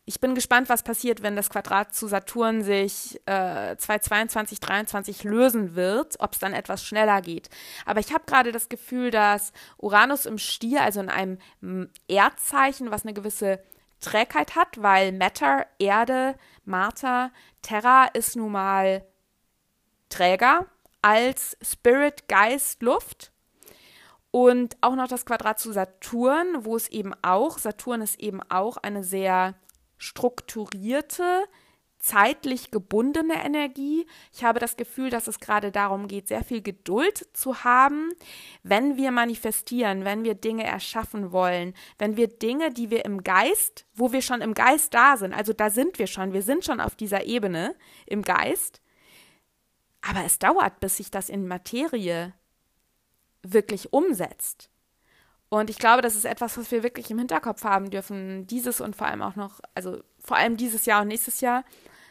Ich bin gespannt, was passiert, wenn das Quadrat zu Saturn sich äh, 2022, 2023 lösen wird, ob es dann etwas schneller geht. Aber ich habe gerade das Gefühl, dass Uranus im Stier, also in einem Erdzeichen, was eine gewisse Trägheit hat, weil Matter, Erde, Mater, Terra ist nun mal träger als Spirit, Geist, Luft. Und auch noch das Quadrat zu Saturn, wo es eben auch, Saturn ist eben auch eine sehr strukturierte, zeitlich gebundene Energie. Ich habe das Gefühl, dass es gerade darum geht, sehr viel Geduld zu haben, wenn wir manifestieren, wenn wir Dinge erschaffen wollen, wenn wir Dinge, die wir im Geist, wo wir schon im Geist da sind, also da sind wir schon, wir sind schon auf dieser Ebene im Geist, aber es dauert, bis sich das in Materie wirklich umsetzt. Und ich glaube, das ist etwas, was wir wirklich im Hinterkopf haben dürfen, dieses und vor allem auch noch, also vor allem dieses Jahr und nächstes Jahr,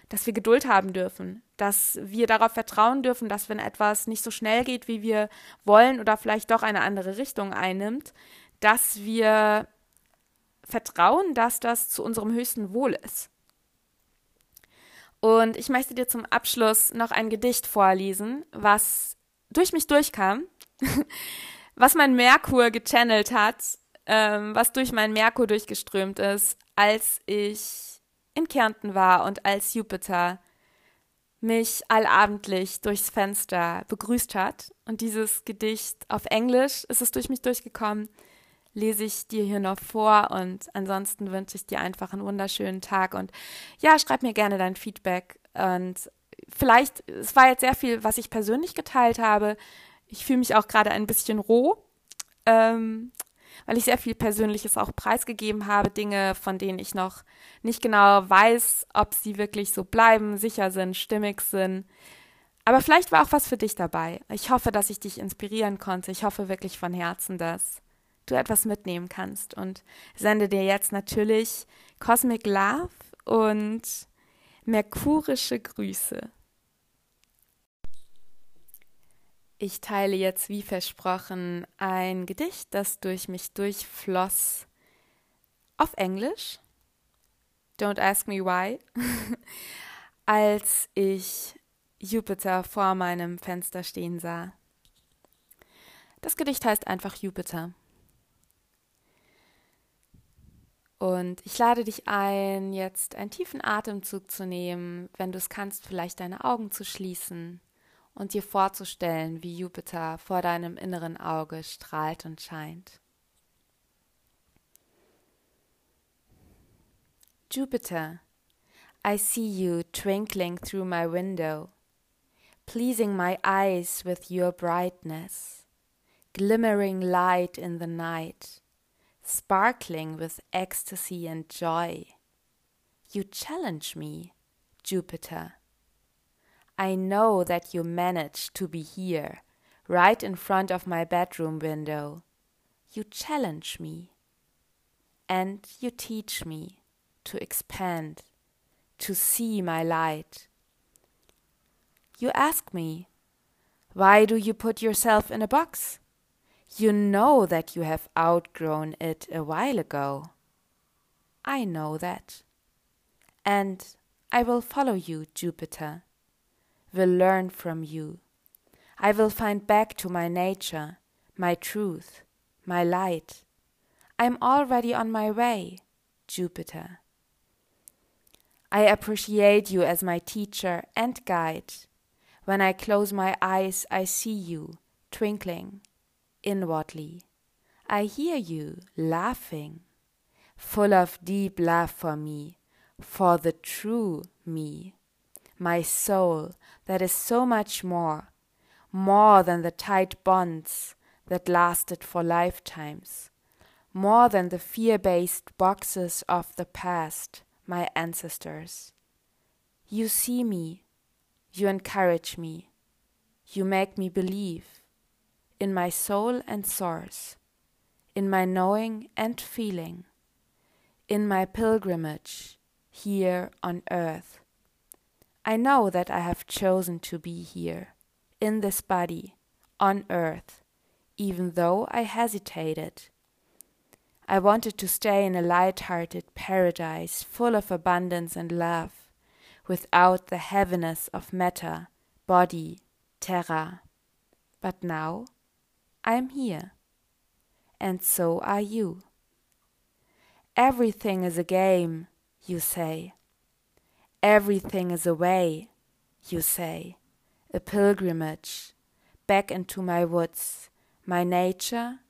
dass wir Geduld haben dürfen, dass wir darauf vertrauen dürfen, dass wenn etwas nicht so schnell geht, wie wir wollen oder vielleicht doch eine andere Richtung einnimmt, dass wir vertrauen, dass das zu unserem höchsten Wohl ist. Und ich möchte dir zum Abschluss noch ein Gedicht vorlesen, was durch mich durchkam was mein Merkur gechannelt hat, ähm, was durch meinen Merkur durchgeströmt ist, als ich in Kärnten war und als Jupiter mich allabendlich durchs Fenster begrüßt hat. Und dieses Gedicht auf Englisch ist es durch mich durchgekommen, lese ich dir hier noch vor. Und ansonsten wünsche ich dir einfach einen wunderschönen Tag. Und ja, schreib mir gerne dein Feedback. Und vielleicht, es war jetzt sehr viel, was ich persönlich geteilt habe, ich fühle mich auch gerade ein bisschen roh, ähm, weil ich sehr viel Persönliches auch preisgegeben habe, Dinge, von denen ich noch nicht genau weiß, ob sie wirklich so bleiben, sicher sind, stimmig sind. Aber vielleicht war auch was für dich dabei. Ich hoffe, dass ich dich inspirieren konnte. Ich hoffe wirklich von Herzen, dass du etwas mitnehmen kannst und sende dir jetzt natürlich Cosmic Love und merkurische Grüße. Ich teile jetzt wie versprochen ein Gedicht, das durch mich durchfloss auf Englisch. Don't ask me why. Als ich Jupiter vor meinem Fenster stehen sah. Das Gedicht heißt einfach Jupiter. Und ich lade dich ein, jetzt einen tiefen Atemzug zu nehmen, wenn du es kannst, vielleicht deine Augen zu schließen und dir vorzustellen, wie Jupiter vor deinem inneren Auge strahlt und scheint. Jupiter, I see you twinkling through my window, pleasing my eyes with your brightness, glimmering light in the night, sparkling with ecstasy and joy. You challenge me, Jupiter I know that you managed to be here, right in front of my bedroom window. You challenge me. And you teach me to expand, to see my light. You ask me, why do you put yourself in a box? You know that you have outgrown it a while ago. I know that. And I will follow you, Jupiter will learn from you. I will find back to my nature, my truth, my light. I'm already on my way, Jupiter. I appreciate you as my teacher and guide. When I close my eyes, I see you twinkling inwardly. I hear you laughing, full of deep love for me, for the true me my soul, that is so much more, more than the tight bonds that lasted for lifetimes, more than the fear based boxes of the past, my ancestors. You see me, you encourage me, you make me believe in my soul and source, in my knowing and feeling, in my pilgrimage here on earth I know that I have chosen to be here, in this body, on earth, even though I hesitated. I wanted to stay in a light-hearted paradise full of abundance and love, without the heaviness of matter, body, terra. But now I am here, and so are you. Everything is a game, you say. Everything is a way, you say, a pilgrimage back into my woods, my nature,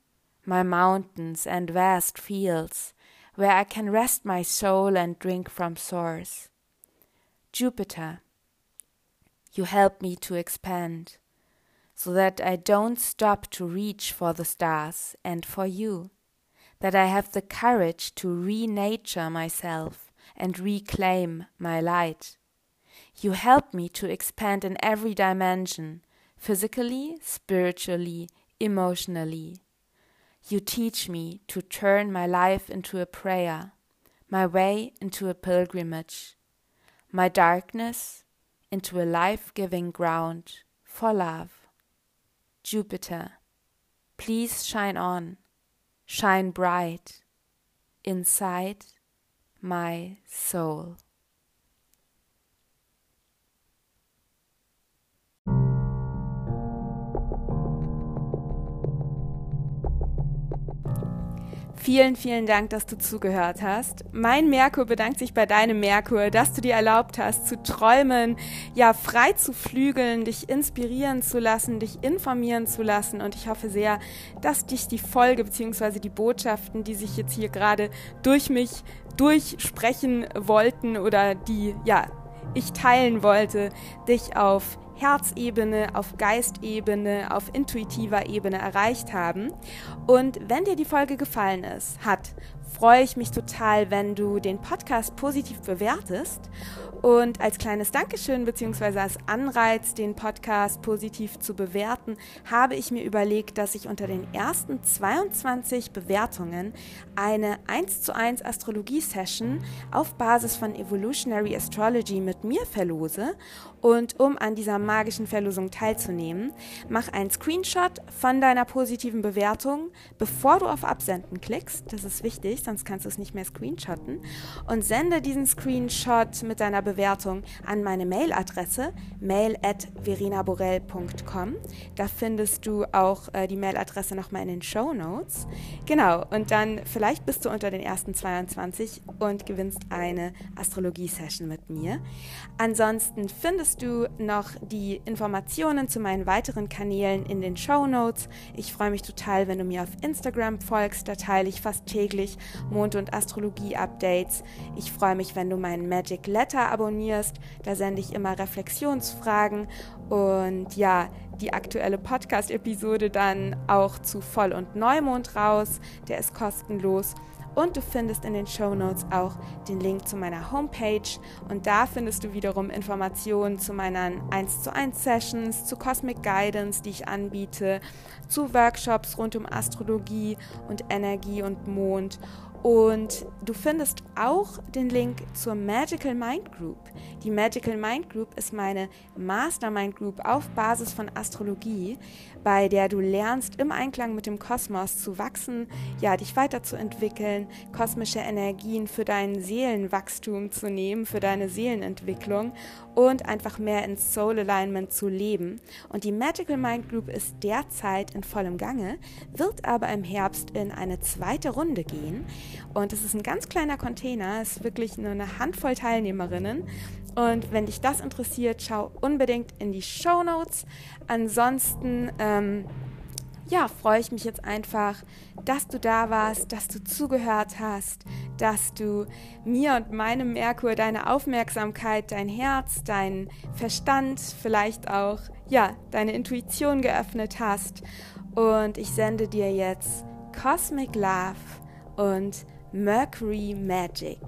my mountains and vast fields, where I can rest my soul and drink from source. Jupiter, you help me to expand, so that I don't stop to reach for the stars and for you, that I have the courage to renature myself and reclaim my light. You help me to expand in every dimension, physically, spiritually, emotionally. You teach me to turn my life into a prayer, my way into a pilgrimage, my darkness into a life giving ground for love. Jupiter, please shine on, shine bright inside my soul. Vielen, vielen Dank, dass du zugehört hast. Mein Merkur bedankt sich bei deinem Merkur, dass du dir erlaubt hast, zu träumen, ja, frei zu flügeln, dich inspirieren zu lassen, dich informieren zu lassen. Und ich hoffe sehr, dass dich die Folge bzw. die Botschaften, die sich jetzt hier gerade durch mich durchsprechen wollten oder die, ja, ich teilen wollte, dich auf Herzebene, auf Geistebene, auf intuitiver Ebene erreicht haben. Und wenn dir die Folge gefallen ist, hat, freue ich mich total, wenn du den Podcast positiv bewertest und als kleines Dankeschön bzw. als Anreiz, den Podcast positiv zu bewerten, habe ich mir überlegt, dass ich unter den ersten 22 Bewertungen eine 1 zu 1 Astrologie-Session auf Basis von Evolutionary Astrology mit mir verlose. Und um an dieser magischen Verlosung teilzunehmen, mach einen Screenshot von deiner positiven Bewertung, bevor du auf Absenden klickst. Das ist wichtig, sonst kannst du es nicht mehr screenshotten. Und sende diesen Screenshot mit deiner Bewertung an meine Mailadresse mail at verinaborell.com. Da findest du auch äh, die Mailadresse nochmal in den Show Notes. Genau, und dann vielleicht bist du unter den ersten 22 und gewinnst eine Astrologie-Session mit mir. Ansonsten findest du noch die Informationen zu meinen weiteren Kanälen in den Show Notes. Ich freue mich total, wenn du mir auf Instagram folgst. Da teile ich fast täglich Mond- und Astrologie-Updates. Ich freue mich, wenn du meinen Magic Letter abonnierst. Da sende ich immer Reflexionsfragen und ja, die aktuelle Podcast-Episode dann auch zu Voll- und Neumond raus. Der ist kostenlos. Und du findest in den Show Notes auch den Link zu meiner Homepage. Und da findest du wiederum Informationen zu meinen 1 zu 1 Sessions, zu Cosmic Guidance, die ich anbiete, zu Workshops rund um Astrologie und Energie und Mond und du findest auch den Link zur Magical Mind Group. Die Magical Mind Group ist meine Mastermind Group auf Basis von Astrologie, bei der du lernst, im Einklang mit dem Kosmos zu wachsen, ja, dich weiterzuentwickeln, kosmische Energien für dein Seelenwachstum zu nehmen, für deine Seelenentwicklung und einfach mehr ins Soul Alignment zu leben. Und die Magical Mind Group ist derzeit in vollem Gange, wird aber im Herbst in eine zweite Runde gehen. Und es ist ein ganz kleiner Container, es ist wirklich nur eine Handvoll Teilnehmerinnen. Und wenn dich das interessiert, schau unbedingt in die Show Notes. Ansonsten, ähm, ja, freue ich mich jetzt einfach, dass du da warst, dass du zugehört hast, dass du mir und meinem Merkur deine Aufmerksamkeit, dein Herz, dein Verstand, vielleicht auch, ja, deine Intuition geöffnet hast. Und ich sende dir jetzt Cosmic Love und Mercury Magic.